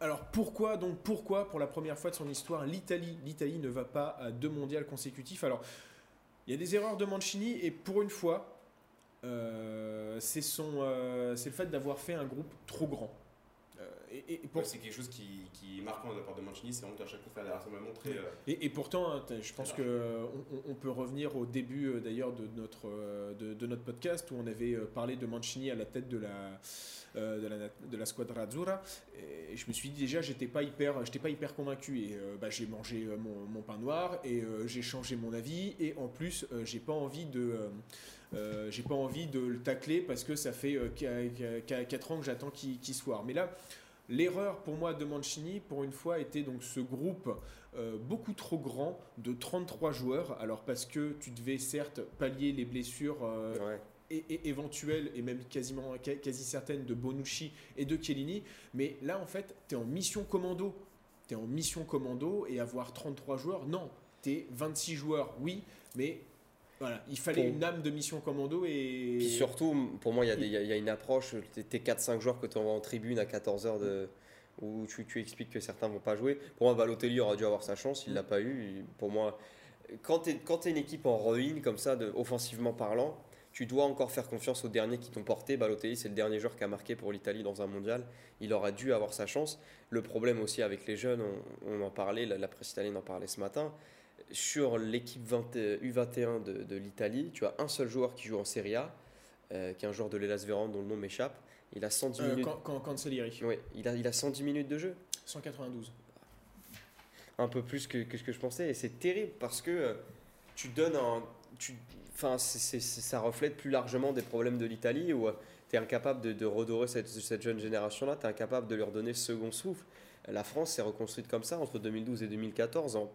alors pourquoi donc pourquoi pour la première fois de son histoire l'Italie l'Italie ne va pas à deux mondiales consécutifs Alors il y a des erreurs de Mancini et pour une fois c'est le fait d'avoir fait un groupe trop grand. Euh, et, et pour- Ouais, c'est quelque chose qui, qui est marquant de la part de Mancini, c'est vraiment qu'à chaque fois faire des rassemblements très. euh, Et, et pourtant, hein, je pense que euh, on, peut revenir au début d'ailleurs de notre de, de notre podcast où on avait parlé de Mancini à la tête de la de la de la squadra azzurra et je me suis dit déjà j'étais pas hyper j'étais pas hyper convaincu et bah, j'ai mangé mon, mon pain noir et j'ai changé mon avis et en plus j'ai pas envie de euh, euh, j'ai pas envie de le tacler parce que ça fait 4 ans que j'attends qu'il soit. Mais là, l'erreur pour moi de Mancini, pour une fois, était donc ce groupe euh, beaucoup trop grand de 33 joueurs. Alors parce que tu devais certes pallier les blessures euh, Ouais. et, et éventuelles et même quasiment qua- quasi certaines de Bonucci et de Chiellini. Mais là, en fait, tu es en mission commando. Tu es en mission commando et avoir 33 joueurs, non. Tu es 26 joueurs, oui, mais voilà, il fallait Pour- une âme de mission commando et. Puis surtout, pour moi, il y, a des- il y a- il y a une approche. t'es- T'es 4-5 joueurs que tu envoies en tribune à 14h de, où tu, tu expliques que certains vont pas jouer. Pour moi, Balotelli aurait dû avoir sa chance, il l'a pas eu. Pour moi, quand tu es, une équipe en ruine comme ça, de, offensivement parlant, tu dois encore faire confiance aux derniers qui t'ont porté. Balotelli, c'est le dernier joueur qui a marqué pour l'Italie dans un mondial. Il aurait dû avoir sa chance. Le problème aussi avec les jeunes, on, on en parlait, la, la presse italienne en parlait ce matin. Sur l'équipe 20 U21 de, de l'Italie, tu as un seul joueur qui joue en Serie A, euh, qui est un joueur de l'Elas Vérone dont le nom m'échappe. Il a 110 Euh, minutes. quand, quand, Cancellieri, Oui, il a, il a 110 minutes de jeu. 192. un peu plus que, que ce que je pensais. Et c'est terrible parce que euh, tu donnes un. Tu, enfin, c'est- ça reflète plus largement des problèmes de l'Italie où tu es incapable de, de redorer cette, cette jeune génération-là, tu es incapable de leur donner ce second souffle. La France s'est reconstruite comme ça entre 2012 et 2014 en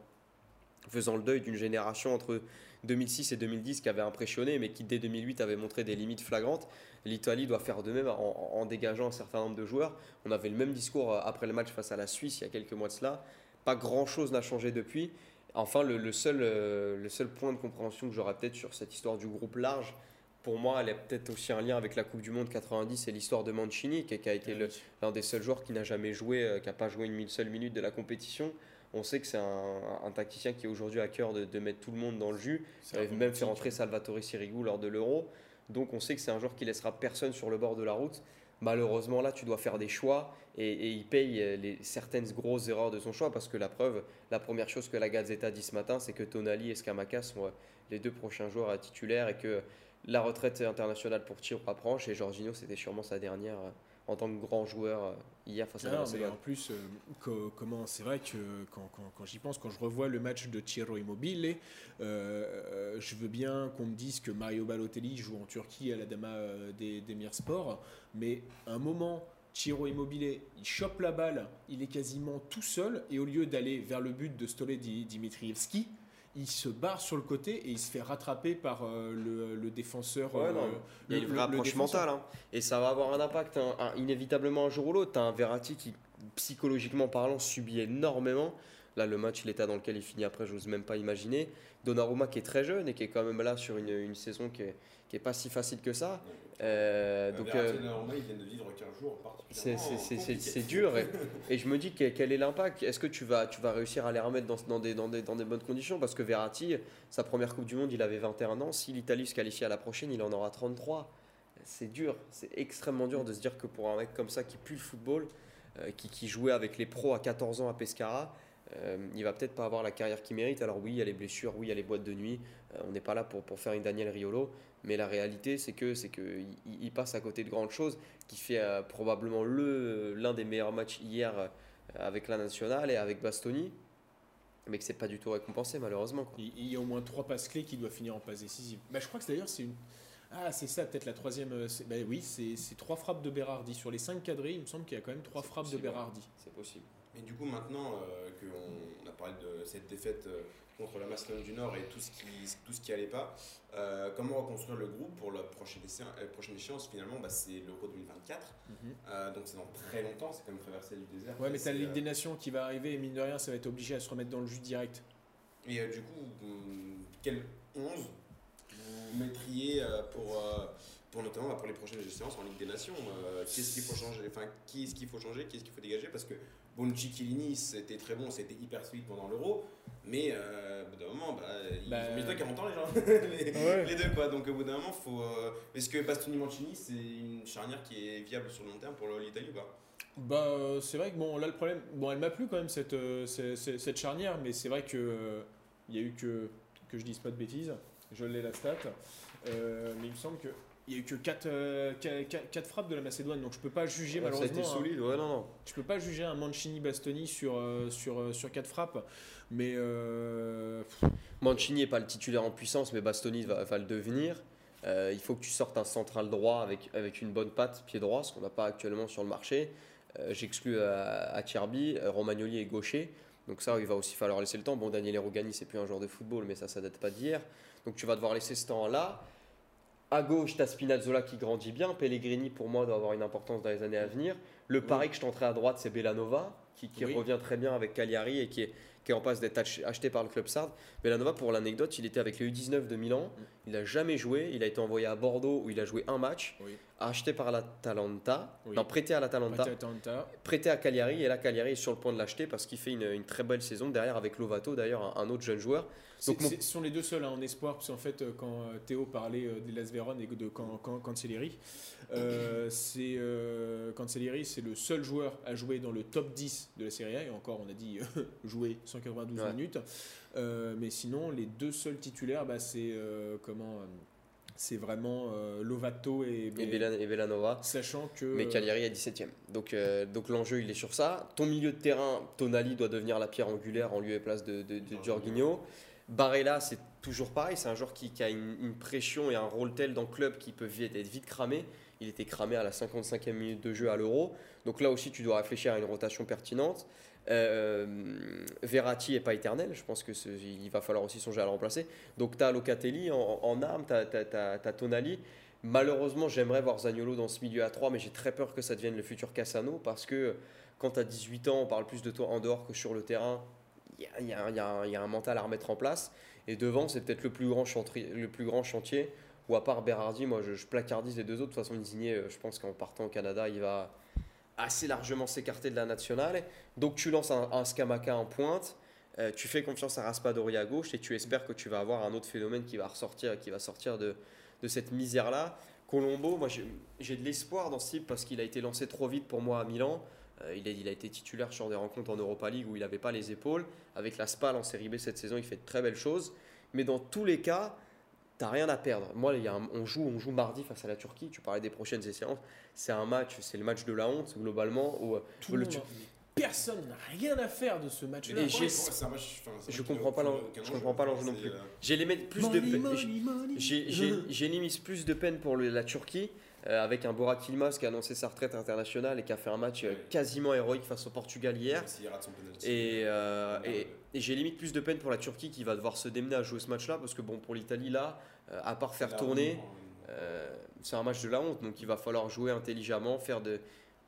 faisant le deuil d'une génération entre 2006 et 2010 qui avait impressionné mais qui dès 2008 avait montré des limites flagrantes. L'Italie doit faire de même en, en dégageant un certain nombre de joueurs. On avait le même discours euh, après le match face à la Suisse il y a quelques mois de cela. Pas grand-chose n'a changé depuis. Enfin, le, le seul, euh, le seul point de compréhension que j'aurais peut-être sur cette histoire du groupe large, pour moi, elle est peut-être aussi un lien avec la Coupe du Monde 90 et l'histoire de Mancini, qui, a été le- l'un des seuls joueurs qui n'a jamais joué, euh, qui n'a pas joué une seule minute de la compétition. On sait que c'est un, un tacticien qui a aujourd'hui à cœur de, de mettre tout le monde dans le jus. Il avait même fait rentrer Salvatore Sirigu lors de l'Euro. Donc on sait que c'est un joueur qui laissera personne sur le bord de la route. Malheureusement, là, tu dois faire des choix et, et il paye euh, les, certaines grosses erreurs de son choix parce que la preuve, la première chose que la Gazzetta dit ce matin, c'est que Tonali et Scamacca sont euh, les deux prochains joueurs à titulaire et que la retraite internationale pour Tiro approche et Jorginho, c'était sûrement sa dernière euh, en tant que grand joueur hier face à la en plus, euh, co- comment c'est vrai que quand, quand- quand j'y pense, quand je revois le match de Ciro Immobile, euh, je veux bien qu'on me dise que Mario Balotelli joue en Turquie à la Dama euh, des, des Mirsport, mais à un moment, Ciro Immobile, il chope la balle, il est quasiment tout seul, et au lieu d'aller vers le but de Stole Di- Dimitrievski, il se barre sur le côté et il se fait rattraper par euh, le, le défenseur. Ouais, euh, Il y a une vraie approche mentale. hein. Et ça va avoir un impact hein, un- inévitablement un jour ou l'autre. Tu as un Verratti qui, psychologiquement parlant, subit énormément. Là, le match, l'état dans lequel il finit après, j'ose même pas imaginer. Donnarumma qui est très jeune et qui est quand même là sur une, une saison qui est, qui est pas si facile que ça. Euh, donc, donc, euh, ils viennent de vivre 15 jours c'est dur et, *laughs* et je me dis que- quel est l'impact? Est-ce que tu vas, tu vas réussir à les remettre dans, dans des, dans, des, dans des bonnes conditions? Parce que Verratti, sa première Coupe du Monde, il avait 21 ans. Si l'Italie se qualifie à la prochaine, il en aura 33. C'est dur, c'est extrêmement dur de se dire que pour un mec comme ça qui pue le football, euh, qui, qui jouait avec les pros à 14 ans à Pescara, il va peut-être pas avoir la carrière qu'il mérite. Alors oui, il y a les blessures, oui, il y a les boîtes de nuit. Euh, on n'est pas là pour, pour faire une Daniel Riolo, mais la réalité, c'est que c'est que il, il passe à côté de grandes choses, qui fait euh, probablement le l'un des meilleurs matchs hier euh, avec la nationale et avec Bastoni, mais que c'est pas du tout récompensé malheureusement. quoi. Il, il y a au moins trois passes clés qui doivent finir en passe décisive. Bah, je crois que d'ailleurs c'est une. Ah, c'est ça, peut-être la troisième. Bah, oui, c'est trois frappes de Berardi. Sur les cinq cadrés, il me semble qu'il y a quand même trois frappes de Berardi. C'est possible. Et du coup, maintenant euh, qu'on a parlé de cette défaite euh, contre la Macédoine du Nord et tout ce qui, tout ce qui allait pas, euh, comment reconstruire le groupe pour la prochaine, essai- euh, prochaine échéance Finalement, bah, c'est l'Euro 2024. Mhm. Euh, donc c'est dans très longtemps, c'est comme traverser le désert. Ouais, mais t'as la Ligue euh, des Nations qui va arriver et mine de rien, ça va être obligé à se remettre dans le jus direct. Et du coup, hum, quel 11 vous mettriez pour, pour notamment bah, pour les prochaines séances en Ligue des Nations? Euh, Qu'est-ce qu'il faut changer? Enfin, qui est-ce qu'il faut changer? Qu'est-ce qu'il faut dégager? Parce que Bonucci, Chiellini, c'était très bon, c'était hyper solide pendant l'Euro, mais euh, au bout d'un moment, bah, ils Bah, ont mis pas 40 ans les gens, *laughs* les, Ouais. les deux quoi. Donc au bout d'un moment, faut. euh, Est-ce que Bastoni Mancini, c'est une charnière qui est viable sur le long terme pour l'Italie ou pas? Bah, euh, c'est vrai que bon, là le problème, bon, elle m'a plu quand même cette, euh, cette, charnière, mais c'est vrai que euh, il y a eu que que je dise pas de bêtises, je l'ai la stat, euh, mais il me semble que il y a eu que 4, frappes de la Macédoine, donc je peux pas juger Ouais, ça a malheureusement. été solide, ouais, non, non. je peux pas juger un Mancini Bastoni sur euh, sur euh, sur 4 frappes, mais euh, Mancini n'est pas le titulaire en puissance, mais Bastoni va, va le devenir. Euh, il faut que tu sortes un central droit avec, avec une bonne patte, pied droit, ce qu'on n'a pas actuellement sur le marché. Euh, J'exclus à, euh, Romagnoli est gaucher. Donc ça, il va aussi falloir laisser le temps. Bon, Daniel Erogani, c'est plus un joueur de football, mais ça, ça date pas d'hier. Donc tu vas devoir laisser ce temps-là. À gauche, tu as Spinazzola qui grandit bien. Pellegrini, pour moi, doit avoir une importance dans les années à venir. Le pari que je tenterai à droite, c'est Bellanova, qui, qui Oui. revient très bien avec Cagliari et qui est, qui est en passe d'être ach- acheté par le club Sardes. Bellanova, pour l'anecdote, il était avec les U19 de Milan. Il n'a jamais joué. Il a été envoyé à Bordeaux où il a joué un match. Oui. Acheté par l'Atalanta. Oui. Non, prêté à l'Atalanta. Atalanta, Prêté à Cagliari. Et là, Cagliari est sur le point de l'acheter parce qu'il fait une, une très belle saison. Derrière, avec Lovato, d'ailleurs, un, un autre jeune joueur. Donc, mon- Ce sont les deux seuls hein, en espoir, parce qu'en fait, euh, quand euh, Théo parlait euh, de Las Véron et de Can- Can- Cancelleri, euh, c'est euh, Cancelleri, c'est le seul joueur à jouer dans le top 10 de la Serie A, et encore, on a dit *laughs* jouer 192 Ouais. minutes. Euh, mais sinon, les deux seuls titulaires, bah, c'est comment C'est vraiment euh, Lovato et, Et, Bellan- et Bellanova. Sachant que. Mais Cagliari est 17ème. Donc, euh, donc l'enjeu, il est sur ça. Ton milieu de terrain, Tonali doit devenir la pierre angulaire en lieu et place de, de, de Jorginho. Barella, c'est toujours pareil. C'est un joueur qui, a une, pression et un rôle tel dans le club qui peut vite, être vite cramé. Il était cramé à la 55e minute de jeu à l'Euro. Donc là aussi, tu dois réfléchir à une rotation pertinente. Euh, Verratti n'est pas éternel. Je pense qu'il va falloir aussi songer à le remplacer. Donc tu as Locatelli en, en arme, tu as, Tonali. Malheureusement, j'aimerais voir Zagnolo dans ce milieu à 3, mais j'ai très peur que ça devienne le futur Cassano parce que quand tu as 18 ans, on parle plus de toi en dehors que sur le terrain. Il y a, un- mental à remettre en place. Et devant, c'est peut-être le, plus grand chantier- le plus grand chantier. Ou à part Berardi, moi je, placardise les deux autres. De toute façon, Insigne, euh, je pense qu'en partant au Canada, il va assez largement s'écarter de la nationale. Donc tu lances un, un Scamaca en pointe. euh, tu fais confiance à Raspadori à gauche et tu espères que tu vas avoir un autre phénomène qui va ressortir, qui va sortir de, de cette misère-là. Colombo, moi j'ai de l'espoir dans ce type parce qu'il a été lancé trop vite pour moi à Milan. Euh, il, a, il a été titulaire sur des rencontres en Europa League où il n'avait pas les épaules. Avec la SPAL en Série B cette saison, il fait de très belles choses. Mais dans tous les cas, t'as rien à perdre. Moi, il y a un- on, joue, on joue mardi face à la Turquie. Tu parlais des prochaines séances. C'est un match, c'est le match de la honte globalement. Où, tout le le monde tu- en- Personne n'a rien à faire de ce match-là. Et Ouais, enfin, je comprends pas je enjeu. comprends pas l'enjeu non plus. euh, J'ai plus Money, de j'ai- limite plus de peine pour le- la Turquie euh, avec un Borak Yilmaz qui a annoncé sa retraite internationale et qui a fait un match euh, quasiment héroïque face au Portugal hier. Et, euh, et, et j'ai limite plus de peine pour la Turquie qui va devoir se démener à jouer ce match-là parce que bon pour l'Italie là, à part faire tourner, euh, c'est un match de la honte donc il va falloir jouer intelligemment, faire de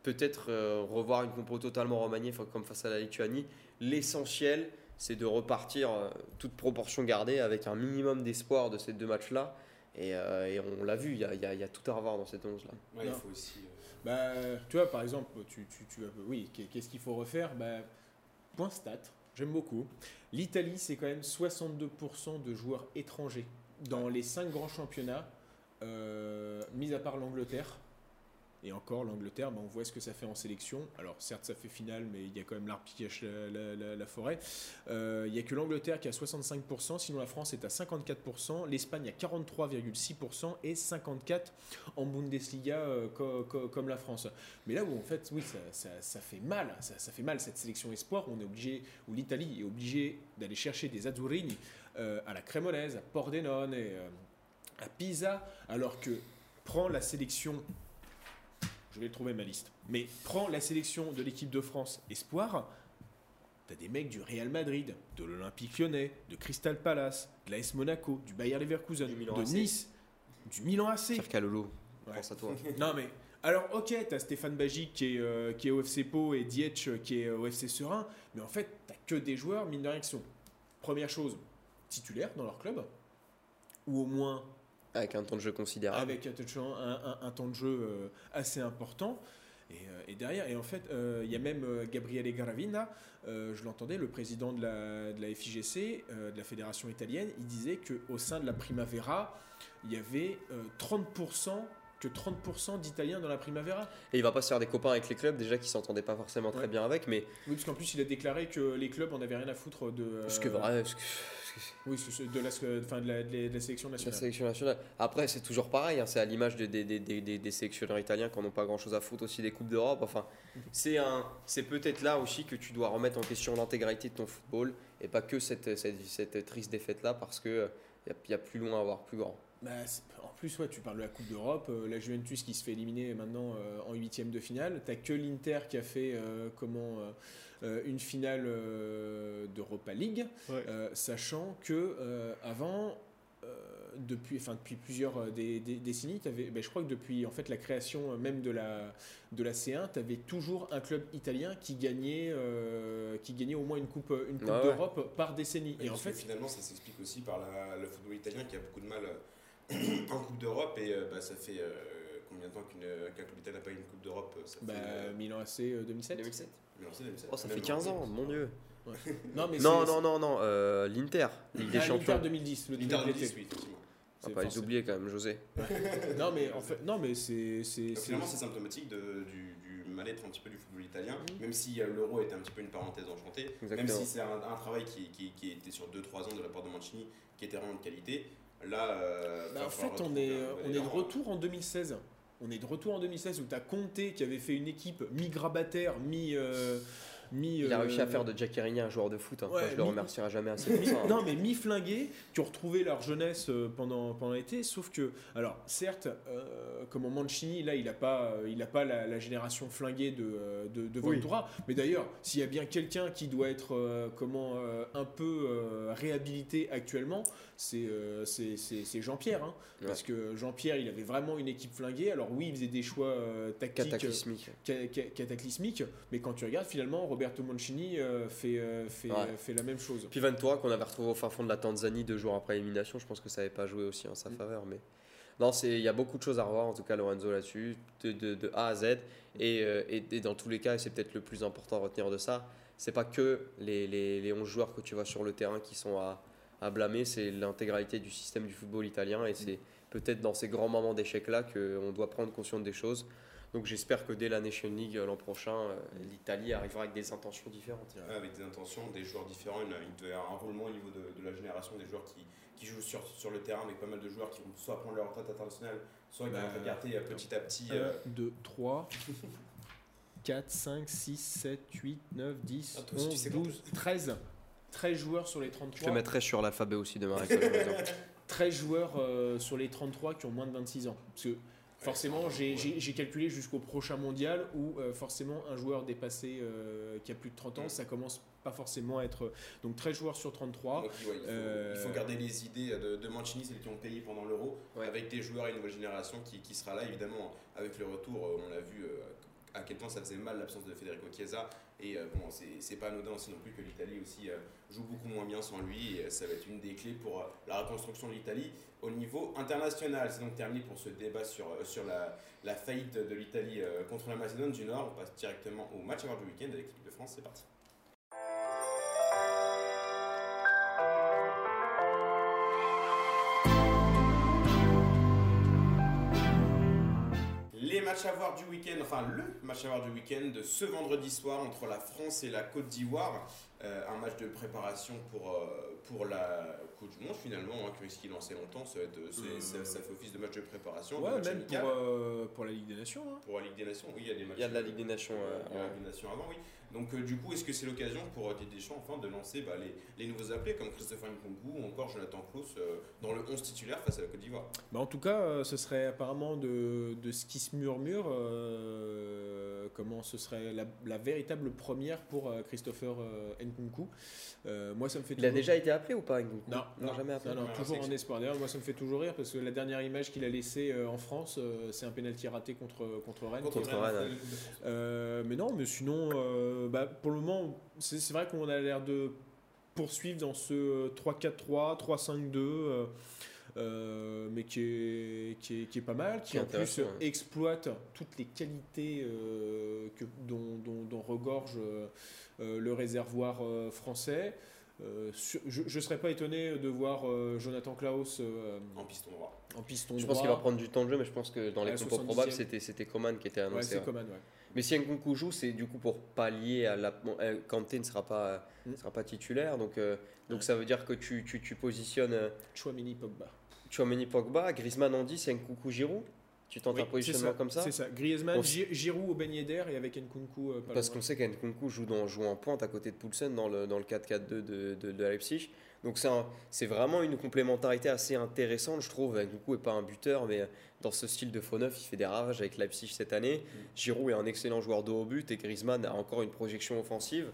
peut-être revoir une compo totalement remaniée comme face à la Lituanie. L'essentiel, c'est de repartir, toute proportion gardée, avec un minimum d'espoir de ces deux matchs-là. Et, euh, et on l'a vu, il y a, il y a- il y a tout à revoir dans cette 11-là. Ouais, il Non. faut aussi. euh, Bah, tu vois, par exemple, tu, tu, tu- oui, qu'est- qu'est-ce qu'il faut refaire? Bah, Point stat, j'aime beaucoup. L'Italie, c'est quand même 62% de joueurs étrangers dans les 5 grands championnats, euh, mis à part l'Angleterre. Et encore, l'Angleterre, bah, on voit ce que ça fait en sélection. Alors, certes, ça fait finale, mais il y a quand même l'arbre qui cache la, forêt. Euh, il n'y a que l'Angleterre qui a 65%, sinon la France est à 54%, l'Espagne à 43,6% et 54% en Bundesliga euh, co- co- comme la France. Mais là où en fait, oui, ça, fait mal, ça, ça fait mal cette sélection espoir. où On est obligé, où l'Italie est obligée d'aller chercher des Azzurini euh, à la Crémonaise, à Pordenone et à Pisa, alors que prend la sélection. Je vais trouver ma liste. Mais prends la sélection de l'équipe de France espoir. T'as des mecs du Real Madrid, de l'Olympique Lyonnais, de Crystal Palace, de l'AS Monaco, du Bayer Leverkusen, Du Milan de AC. Nice, du Milan AC. Calolo, Ouais. pense à toi. *laughs* Non mais alors ok, t'as Stéphane Bagic qui est, euh, qui est au FC Pau et Dietch euh, qui est au FC Serein, mais en fait t'as que des joueurs mine de rien qui sont première chose titulaires dans leur club ou au moins Avec un temps de jeu considérable. avec un, touch- un- temps de jeu euh, assez important. Et, euh, et derrière, et en fait, euh, il y a même euh, Gabriele Garavina, euh, je l'entendais, le président de la, FIGC, euh, de la fédération italienne, il disait qu'au sein de la Primavera, il y avait euh, 30%, que 30% d'Italiens dans la Primavera. Et il va pas se faire des copains avec les clubs, déjà qui s'entendaient pas forcément très Ouais. bien avec, mais Oui, parce qu'en plus, il a déclaré que les clubs en avaient rien à foutre de. euh, ce que vrai, ce que- Oui, de la, enfin, de la, de la- de la sélection La nationale. sélection nationale. Après, c'est toujours pareil, hein, c'est à l'image des, des, des, des, sélectionneurs italiens qui n'ont pas grand chose à foutre aussi des Coupes d'Europe. Enfin, c'est un, c'est peut-être là aussi que tu dois remettre en question l'intégralité de ton football et pas que cette, cette, cette triste défaite-là parce qu'il y, a plus loin à voir, plus grand. Bah, en plus, ouais, tu parles de la Coupe d'Europe, euh, la Juventus qui se fait éliminer maintenant euh, en huitième de finale. T'as que l'Inter qui a fait euh, comment euh, une finale euh, d'Europa League, euh, sachant que euh, avant. depuis, enfin, depuis plusieurs dé- dé- décennies, t'avais- ben, je crois que depuis en fait, la création même de la, de la C1, tu avais toujours un club italien qui gagnait, euh, qui gagnait au moins une Coupe, une coupe Ah ouais. d'Europe par décennie. Et Et en fait, finalement, ça s'explique aussi par la- le football italien qui a beaucoup de mal euh, *clears throat* en Coupe d'Europe. Et euh, bah, ça fait euh, combien de temps qu'un club italien n'a pas eu une Coupe d'Europe Ça fait bah, euh, Milan AC euh, 2007. 2007 mais on sait, 2007. Oh, ça Même fait 15 ans, mon dieu. Non, mais *laughs* Non, c'est- non, non, non, euh, l'Inter, Ligue des Ah, Champions. L'Inter 2010, le L'Inter double 2010, été. oui, effectivement. On C'est va pas les oublier quand même, José. *laughs* Non, mais en fait, non, mais c'est. c'est- Donc, c'est- finalement, c'est symptomatique de- du, du mal-être un petit peu du football italien, Mhm. même si euh, l'euro était un petit peu une parenthèse enchantée, même si c'est un, un travail qui, qui, qui était sur 2-3 ans de la part de Mancini, qui était vraiment de qualité. Là, euh, Bah, en fait, on est, on est de retour en 2016. On est de retour en 2016 où tu as Conte qui avait fait une équipe mi-grabataire, mi. euh, mi Il a euh, réussi à faire de Jack Herringer un joueur de foot. hein. Ouais, Moi, je le remercierai jamais assez pour Mi- ça. hein. non, mais mi-flingués, qui ont retrouvé leur jeunesse euh, pendant, pendant l'été, sauf que, alors, certes, euh, comme en Mancini, là, il n'a pas, euh, il a pas la, la génération flinguée de, euh, de, de Oui. Ventura, mais d'ailleurs, s'il y a bien quelqu'un qui doit être euh, comment, euh, un peu euh, réhabilité actuellement, c'est euh, Jean-Pierre, hein. Ouais. parce que Jean-Pierre, il avait vraiment une équipe flinguée, alors oui, il faisait des choix euh, tactiques Cataclysmique. ca- ca- cataclysmiques, mais quand tu regardes, finalement, Roberto Mancini euh, fait, euh, fait, Ouais. fait la même chose. Puis Ventura qu'on avait retrouvé au fin fond de la Tanzanie deux jours après l'élimination, je pense que ça n'avait pas joué aussi en sa Mm. faveur. Mais non, il y a beaucoup de choses à revoir en tout cas Lorenzo là-dessus, de, de- de A à Z. Et, euh, et- et dans tous les cas, et c'est peut-être le plus important à retenir de ça, c'est pas que les, les, les 11 joueurs que tu vois sur le terrain qui sont à, à blâmer, c'est l'intégralité du système du football italien. Et c'est peut-être dans ces grands moments d'échec là qu'on doit prendre conscience des choses. Donc j'espère que dès la Nation League euh, l'an prochain, euh, l'Italie arrivera avec des intentions différentes. Ouais, avec des intentions, des joueurs différents, une- il devait y avoir un roulement au niveau de, de la génération des joueurs qui, qui jouent sur, sur le terrain, avec pas mal de joueurs qui vont soit prendre leur retraite internationale, soit qui vont regarder euh, petit à petit. 1, euh, 2, 3, 4, 5, 6, 7, 8, 9, 10, Ah, toi aussi, tu 11, sais 12, 13. 13 joueurs sur les Je te 33. mettrai sur l'alphabet aussi demain. avec Lorenzo. 13 joueurs euh, sur les 33 qui ont moins de 26 ans. Parce que forcément, j'ai- calculé jusqu'au prochain mondial où euh, forcément un joueur dépassé euh, qui a plus de 30 ans, Mm. ça commence pas forcément à être. Donc 13 joueurs sur 33. donc, ouais, il, faut, Euh, il faut garder les idées de, de Mancini, celles qui ont payé pendant l'euro, Ouais. avec des joueurs et une nouvelle génération qui, qui sera là, évidemment, avec le retour, euh, on l'a vu, euh, à quel point ça faisait mal l'absence de Federico Chiesa. Et euh, bon, c'est- pas anodin aussi non plus que l'Italie aussi euh, joue beaucoup moins bien sans lui. Et euh, ça va être une des clés pour euh, la reconstruction de l'Italie au niveau international. C'est donc terminé pour ce débat sur, sur la, la faillite de l'Italie contre la Macédoine du Nord. On passe directement au match à voir du week-end avec l'équipe de France. C'est parti. Les matchs à voir du week-end, enfin le match à voir du week-end de ce vendredi soir entre la France et la Côte d'Ivoire. Euh, un match de préparation pour, euh, pour la Coupe du Monde finalement, hein, en sait longtemps, ça, va être- c'est- Euh, ça, ça fait office de match de préparation, de Ouais, match même pour, euh, pour la Ligue des Nations. hein. Pour la Ligue des Nations, oui, il y a des matchs. Il y a de la Ligue des Nations, euh, euh, il y a la ouais. Ligue des Nations avant, oui. Donc, euh, du coup, est-ce que c'est l'occasion pour euh, Didier Deschamps enfin de lancer bah, les, les nouveaux appelés comme Christopher Nkunku ou encore Jonathan Klaus euh, dans le 11 titulaire face à la Côte d'Ivoire? Bah, en tout cas, euh, ce serait apparemment de, de ce qui se murmure, euh, comment ce serait la, la véritable première pour euh, Christopher euh, Nkunku. Euh, moi, ça me fait Il a déjà été appelé ou pas Nkunku? Non, non, jamais appelé. Non, non, Ouais, toujours en espoir. D'ailleurs, moi, ça me fait toujours rire parce que la dernière image qu'il a laissée euh, en France, euh, c'est un pénalty raté contre, contre Rennes. Contre Contre Rennes, Rennes, ouais. Euh, mais non, mais sinon, euh, bah, pour le moment, c'est vrai qu'on a l'air de poursuivre dans ce 3-4-3, 3-5-2, euh, euh, mais qui est, qui, est, qui est pas mal, qui en plus exploite toutes les qualités euh, que, dont, dont- dont regorge euh, euh, le réservoir euh, français. Euh, sur- je ne serais pas étonné de voir euh, Jonathan Klaus euh, En piston droit. en piston Je droit. pense qu'il va prendre du temps de jeu, mais je pense que dans les compos 70e. probables, c'était c'était Coman qui était Ouais, annoncé. c'est ouais. Coman, ouais. Mais si Nkunku joue, c'est du coup pour pallier à la. bon, Kanté ne sera pas, Mm. sera pas titulaire, donc, euh, donc Ouais. ça veut dire que tu, tu, tu positionnes Chouamini Pogba. Chouameni Pogba, Griezmann en 10 et Nkunku Giroud. Tu tentes Oui, un positionnement comme ça C'est ça. Griezmann, Giroud au beignet d'air et avec Nkunku euh, Parce qu'on sait qu'Nkunku joue, dans, joue en pointe à côté de Poulsen dans le, dans le 4-4-2 de, de, de Leipzig. Donc c'est vraiment une complémentarité assez intéressante, je trouve. Nkunku n'est pas un buteur, mais dans ce style de faux neuf, il fait des ravages avec Leipzig cette année. Giroud est un excellent joueur de haut but et Griezmann a encore une projection offensive.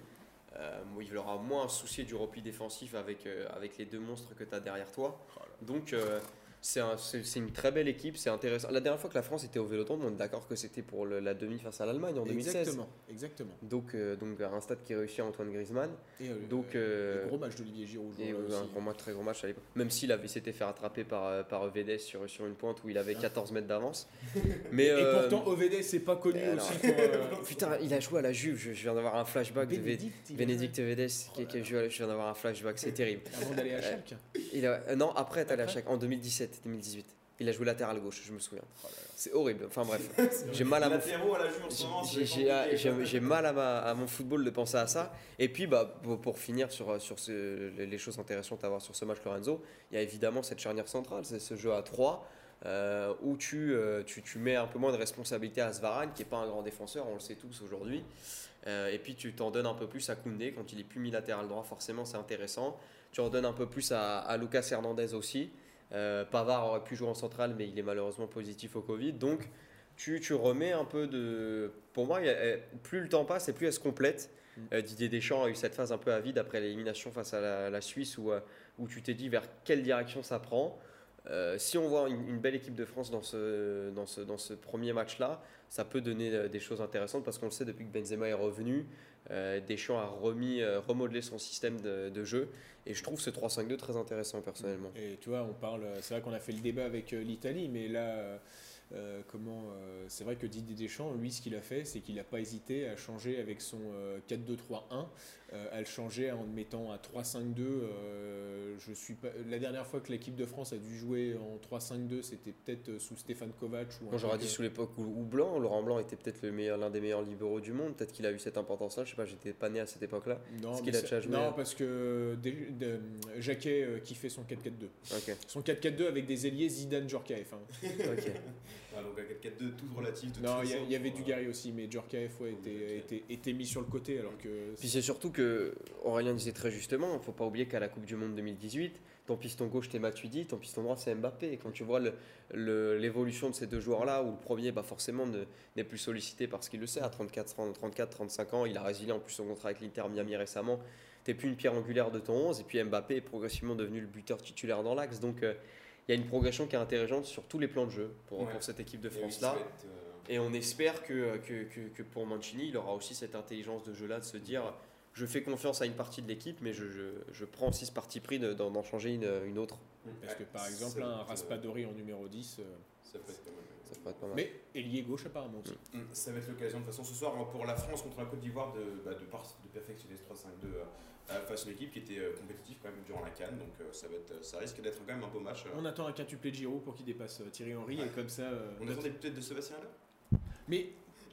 Euh, il aura moins à soucier du repli défensif avec, euh, avec les deux monstres que tu as derrière toi. Donc euh, c'est un- une très belle équipe, c'est intéressant. La dernière fois que la France était au Vélodrome, on est d'accord que c'était pour le- la demi face à l'Allemagne en 2016. Exactement, exactement. Donc, euh, donc un stade qui réussit à Antoine Griezmann. Et, euh, Donc, euh, gros match d'Olivier Giroud. Et euh, un gros match, très gros match à l'époque. Même s'il avait s'était fait rattraper par, euh, par Vedes sur, sur une pointe où il avait 14 mètres d'avance. *laughs* Mais Et euh, pourtant, Ovede, c'est pas connu alors- aussi *laughs* pour. euh, *laughs* Putain, il a joué à la Juve. Je, je viens d'avoir un flashback de Bénédicte, a Bénédicte Vedes qui, qui a joué à la Je viens d'avoir un flashback, c'est terrible. Avant d'aller à Schalke. Euh, non, après, t'es allé à Après chaque en 2017-2018. Il a joué latéral gauche, je me souviens. Oh. C'est horrible. Enfin bref, *laughs* j'ai mal à mon J'ai- mal à, ma- à mon football de penser à ça. Et puis, bah, pour, pour finir sur, sur ce- les choses intéressantes à voir sur ce match, Lorenzo, il y a évidemment cette charnière centrale, c'est ce jeu à 3 où tu, euh, tu, tu mets un peu moins de responsabilité à Svarane, qui n'est pas un grand défenseur, on le sait tous aujourd'hui. Euh, et puis tu t'en donnes un peu plus à Koundé quand il est plus mis latéral droit, forcément c'est intéressant. Tu en donnes un peu plus à, à Lucas Hernandez aussi. Euh, Pavard aurait pu jouer en centrale, mais il est malheureusement positif au Covid. Donc tu, tu remets un peu de. Pour moi, euh, plus le temps passe et plus elle se complète. Mm. Euh, Didier Deschamps a eu cette phase un peu avide après l'élimination face à la, la Suisse où, euh, où tu t'es dit vers quelle direction ça prend. Euh, si on voit une, une belle équipe de France dans ce, dans ce, dans ce premier match-là, ça peut donner des choses intéressantes parce qu'on le sait depuis que Benzema est revenu, Deschamps a remis, euh, remodelé son système de, jeu et je trouve ce 3-5-2 très intéressant personnellement. Et tu vois, on parle. C'est vrai qu'on a fait le débat avec euh, l'Italie, mais là, euh, euh, comment euh, C'est vrai que Didier Deschamps, lui, ce qu'il a fait, c'est qu'il n'a pas hésité à changer avec son euh, 4-2-3-1, euh, à le changer en le mettant à 3-5-2. euh, je suis pas. La dernière fois que l'équipe de France a dû jouer en 3-5-2, c'était peut-être euh, sous Stéphane Kovac ou. j'aurais dit sous l'époque où, où Blanc, Laurent Blanc était peut-être le meilleur, l'un des meilleurs libéraux du monde, peut-être qu'il a eu cette importance-là, je sais pas, j'étais pas né à cette époque-là. Non, mais qu'il a déjà joué? Non, parce que des- de- Jacquet euh, qui fait son 4-4-2. Ok, Son 4-4-2 avec des ailiers Zidane Djorkaeff. hein. ok. *laughs* Ah, donc un 4-4-2 tout relatif. de toute Non, il y, avait du euh, Gary aussi, mais Djorkaeff ouais, était, était, était mis sur le côté alors que. Puis c'est surtout que Aurélien disait très justement, il ne faut pas oublier qu'à la Coupe du Monde 2018, ton piston gauche c'est Matuidi, ton piston droit c'est Mbappé. Et quand tu vois le- le- l'évolution de ces deux joueurs-là, où le premier bah forcément ne- n'est plus sollicité parce qu'il le sait, à 34, 34, 35 ans, il a résilié en plus son contrat avec l'Inter Miami récemment, tu plus une pierre angulaire de ton 11, et puis Mbappé est progressivement devenu le buteur titulaire dans l'axe. Donc euh, il y a une progression qui est intéressante sur tous les plans de jeu pour, Ouais. pour cette équipe de France-là. euh, Et on espère que, que, que, que pour Mancini, il aura aussi cette intelligence de jeu-là de se dire je fais confiance à une partie de l'équipe, mais je, je, je prends aussi ce parti pris de- d'en changer une, une autre. Parce que par exemple, un être, euh, Raspadori en numéro 10. euh, Ça peut être pas mal. Ça pourrait être pas mal. Mais ailier gauche apparemment aussi. Mm, Ça va être l'occasion de toute façon ce soir hein, pour la France contre la Côte d'Ivoire de, bah, de, par- de perfectionner ce 3-5-2 euh, face à une équipe qui était euh, compétitive quand même durant la canne. Donc euh, ça, va être, ça risque d'être quand même un beau match. euh. On attend un quintuplé de Giroud pour qu'il dépasse euh, Thierry Henry et comme ça. euh, On notre- attendait peut-être de Sébastien là Mais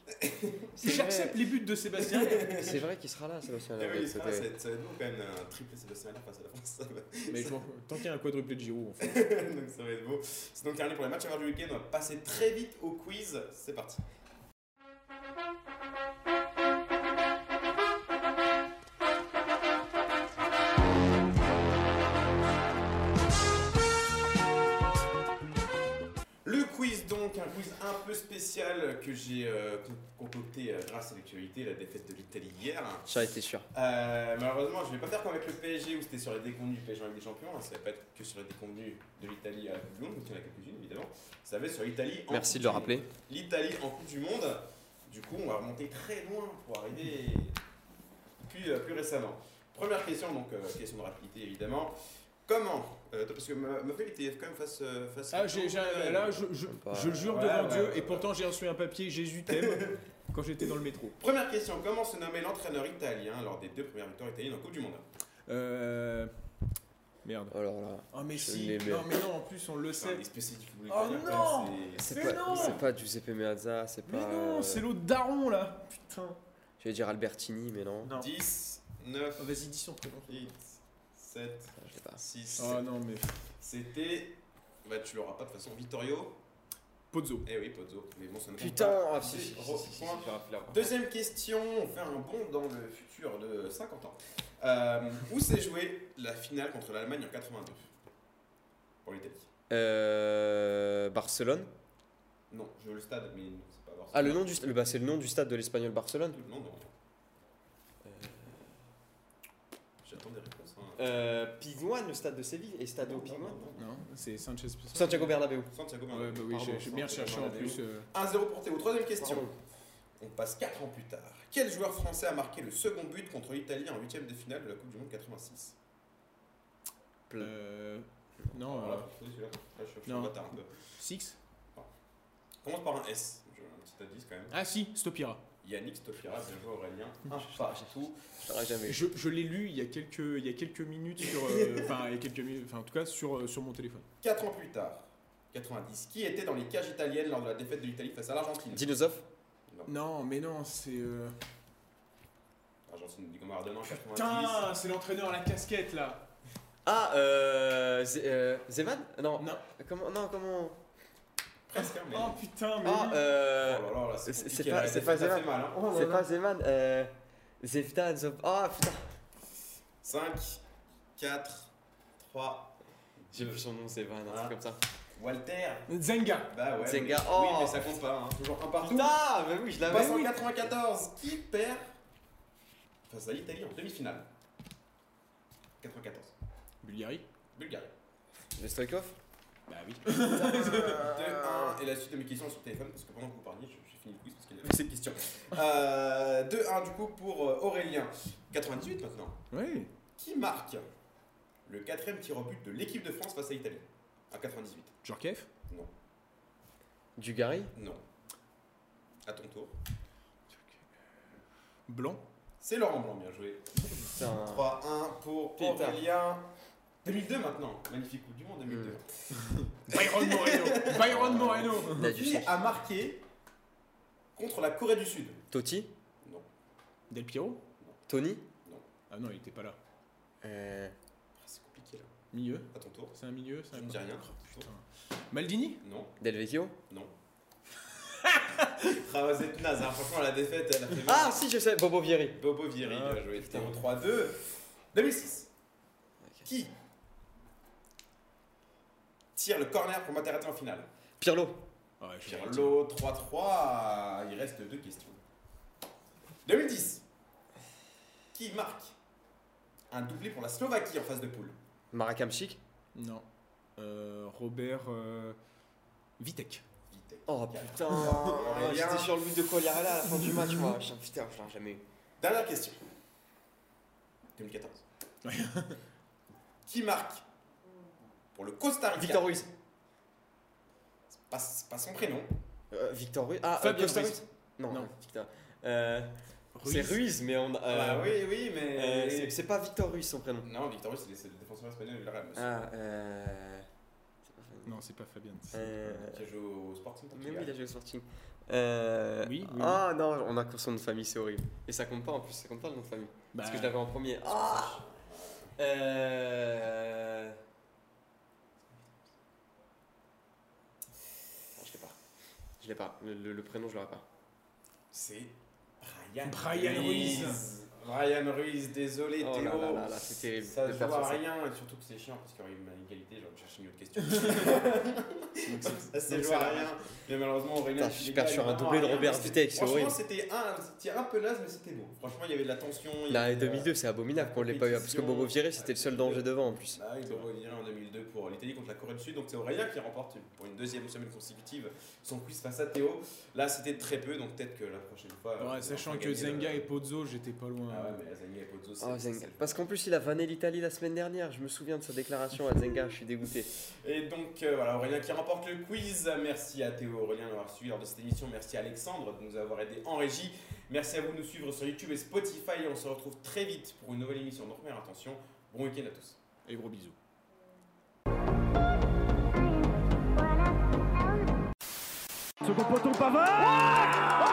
*laughs* C'est j'accepte les buts de Sébastien. *laughs* C'est vrai qu'il sera là, Sébastien. Eh Allais. oui, ça, va être- ça va être beau quand même un triplé Sébastien là face à la France. Ça va, *laughs* Mais je m'en- tant qu'il y a un quadruplé de Giroud, en fait. donc ça va être beau. C'est donc terminé pour les matchs à voir du week-end. On va passer très vite au quiz. C'est parti. Un peu spécial que j'ai euh, con- concocté euh, grâce à l'actualité, la défaite de l'Italie hier. J'en étais sûr. Euh, malheureusement, je vais pas faire comme avec le PSG où c'était sur les déconvenus du PSG en Ligue des Champions. hein, Ça va pas être que sur les déconvenus de l'Italie à la Coupe du Monde, donc il y en a quelques-unes évidemment. Ça va être sur l'Italie en Merci Coupe de le rappeler. L'Italie en Coupe du Monde. Du coup, on va remonter très loin pour arriver plus, euh, plus récemment. Première question, donc question de rapidité évidemment. Comment euh, Parce que ma, ma feuille était quand même face. euh, face Ah, j'ai- j'ai- là, je, je, je le jure Ouais, devant ouais, Dieu, ouais, et pourtant j'ai reçu un papier Jésus t'aime *laughs* quand j'étais dans le métro. Première question comment se nommait l'entraîneur italien lors des deux premières victoires italiennes en Coupe du Monde? Euh. Merde. Alors là. Oh, mais si. mais- Non, mais non, en plus, on le sait. Oh non c'est- Mais pas, non c'est pas Giuseppe Meazza, c'est Mais pas. non, euh, c'est l'autre daron là. Putain. Je vais dire Albertini, mais non. Non. 10, 9, Oh, Vas-y, dis son prénom. 8, 7, Pas. 6. Oh non, mais. C'était. Bah, tu l'auras pas de toute façon. Vittorio. Pozzo. Eh oui, Pozzo. Mais bon, ça ne Putain, pas. ah, si, si. Deuxième question, on fait un bond dans le futur de 50 ans. Euh, où s'est jouée la finale contre l'Allemagne en 82 Pour l'Italie. Euh, Barcelone. Non, je veux le stade, mais c'est pas Barcelone. Ah, le nom du stade, bah, c'est le nom du stade de l'Espagnol Barcelone. Non, non. J'attends des réponses. hein. Euh, Piguan, le stade de Séville, et Stade Non, Piguan. non, non, non. Non, c'est Sanchez. Santiago Bernabéu. Santiago Ouais, Bernabéu. bah oui, Pardon, bien Santiago cherché en plus. euh, 1-0 pour Théo. Troisième question. Pardon. On passe 4 ans plus tard. Quel joueur français a marqué le second but contre l'Italie en huitième de finale de la Coupe du Monde 86 euh, Non, Voilà, euh, celui-là. Là, je suis- je suis non. en retard un peu. Six? Commence par un S. Je- Un petit indice quand même. Ah si, Stopira. Yannick Stofira, bien joué Aurélien. Un Je- partout. Jamais. Je, je l'ai lu il y a quelques, il y a quelques minutes sur, euh, *laughs* enfin il y a quelques minutes, enfin en tout cas sur, euh, sur mon téléphone. 4 ans plus tard, 90. Qui était dans les cages italiennes lors de la défaite de l'Italie face à l'Argentine? Dinosov. Non. Non, mais non, c'est. euh, L'Argentine du Maradona en 90. Putain, c'est l'entraîneur à la casquette là. Ah, euh, euh, Zeman? Non. Non. Comment Non, comment Presque, hein, mais. Oh putain, mais. Ah, oui. euh, Oh là là, là, c'est c'est- c'est pas- c'est pas Zeman. mal. Hein. c'est pas Zeman. Euh, Zeftan, Zob. Ah putain. 5, 4, 3. J'ai vu son nom, Zeman, un Ah. truc comme ça. Walter. Zenga. Bah ouais. Zenga, mais- oh. Oui, mais ça compte pas. Hein. Toujours un partout. Putain, mais oui, je l'avais. passe en 94. Qui perd face à l'Italie en demi-finale? 94. Bulgarie. Bulgarie. Le Stoikov Bah oui. *laughs* 2-1. Et la suite de mes questions sur le téléphone, parce que pendant que vous parliez, je- j'ai fini le quiz parce qu'il y avait *laughs* cette question. Euh, 2-1 du coup pour euh, Aurélien. 98 maintenant. Ouais. Qui marque le quatrième tir au but de l'équipe de France face à l'Italie? En 98. Djorkaeff. Non. Dugarry? Non. À ton tour. Blanc? C'est Laurent Blanc, bien joué. Putain. 3-1 pour Putain. Aurélien. 2002 maintenant. Magnifique Coupe du Monde 2002. Byron Moreno. Byron Moreno. Il Qui a marqué contre la Corée du Sud? Totti? Non. Del Piero? Tony? Ah non, il était pas là. euh, Ah, C'est compliqué là. Milieu? À ton tour. C'est un milieu. C'est Je un ne dis rien. Putain. Maldini? Non. Del Vecchio? Non. *laughs* Ah, vous êtes naze, hein. franchement la défaite elle a fait mal. Ah si, je sais, Bobo Vieri. Bobo Vieri, Ah, bien joué. putain. Théo 3-2. 2006. Qui tire le corner pour Materato en finale Pirlo. Ouais, Pirlo 3-3. Il reste deux questions. 2010. Qui marque un doublé pour la Slovaquie en phase de poule? Marakamchik. Non. Euh, Robert euh, Vitek. Vitek. Oh putain, *laughs* Aurélien. j'étais sur le but de Collier à la fin du match, moi. Putain, Putain, je l'ai jamais eu. Dernière question. 2014. *laughs* qui marque pour le Costa Rica Victor Ruiz. C'est pas, c'est pas son prénom. Euh, Victor Ruiz. Ah, Fabien euh, Costa Ruiz. Ruiz. Non, Non. Victor. Euh, Ruiz. c'est Ruiz, mais on. a- euh, bah oui, oui, mais. euh, c'est- c'est pas Victor Ruiz son prénom. Non, Victor Ruiz, c'est le- c'est défenseur espagnol du Real. Ah, euh. c'est pas Fabien. Non, c'est pas Fabien. Euh, Qui a joué au Sporting Mais oui, il a joué au Sporting. Euh... Oui, oui, Ah non, on a son nom de famille, c'est horrible. Et ça compte pas en plus, ça compte pas le nom de famille. Parce que je Bah, l'avais en premier. Ah euh... Non, je l'ai pas. Je l'ai pas. Le, le- le prénom, je l'aurais pas. C'est Brian, Brian Ruiz. Brian Ruiz, désolé Oh Théo. là là là là, c'est terrible. Ça voit sur ça. rien, et surtout que c'est chiant parce qu'il y aurait une égalité, j'aurais cherché une autre question. *laughs* ça se joue à rien. Mais malheureusement, Aurélien. Je perds sur un doublé à de. Robert c'est Franchement, c'était un, un peu naze, mais c'était beau. Franchement, il y avait de la tension. la 2002, c'est abominable qu'on l'ait pas eu. Parce que Bobo viré, c'était le seul danger devant en plus. Bah oui, Bobo viré en 2002 pour l'Italie contre la Corée du Sud. Donc c'est Aurélien qui remporte pour une deuxième semaine consécutive son quiz face à Théo. Là, c'était très peu, donc peut-être que la prochaine fois. sachant que Zenga le- et Pozzo, j'étais pas loin. Ah ouais, mais Zenga et Pozzo, c'est. Oh, Zenga. Parce qu'en plus, il a vanné l'Italie la semaine dernière. Je me souviens de sa déclaration à Zenga. Je suis dégoûté. Et donc euh, voilà, Aurélien qui remporte le quiz. Merci à Théo Aurélien d'avoir suivi lors de cette émission. Merci à Alexandre de nous avoir aidé en régie. Merci à vous de nous suivre sur YouTube et Spotify. On se retrouve très vite pour une nouvelle émission. Donc, première attention. Bon week-end à tous. Et gros bisous. Second poteau Pavard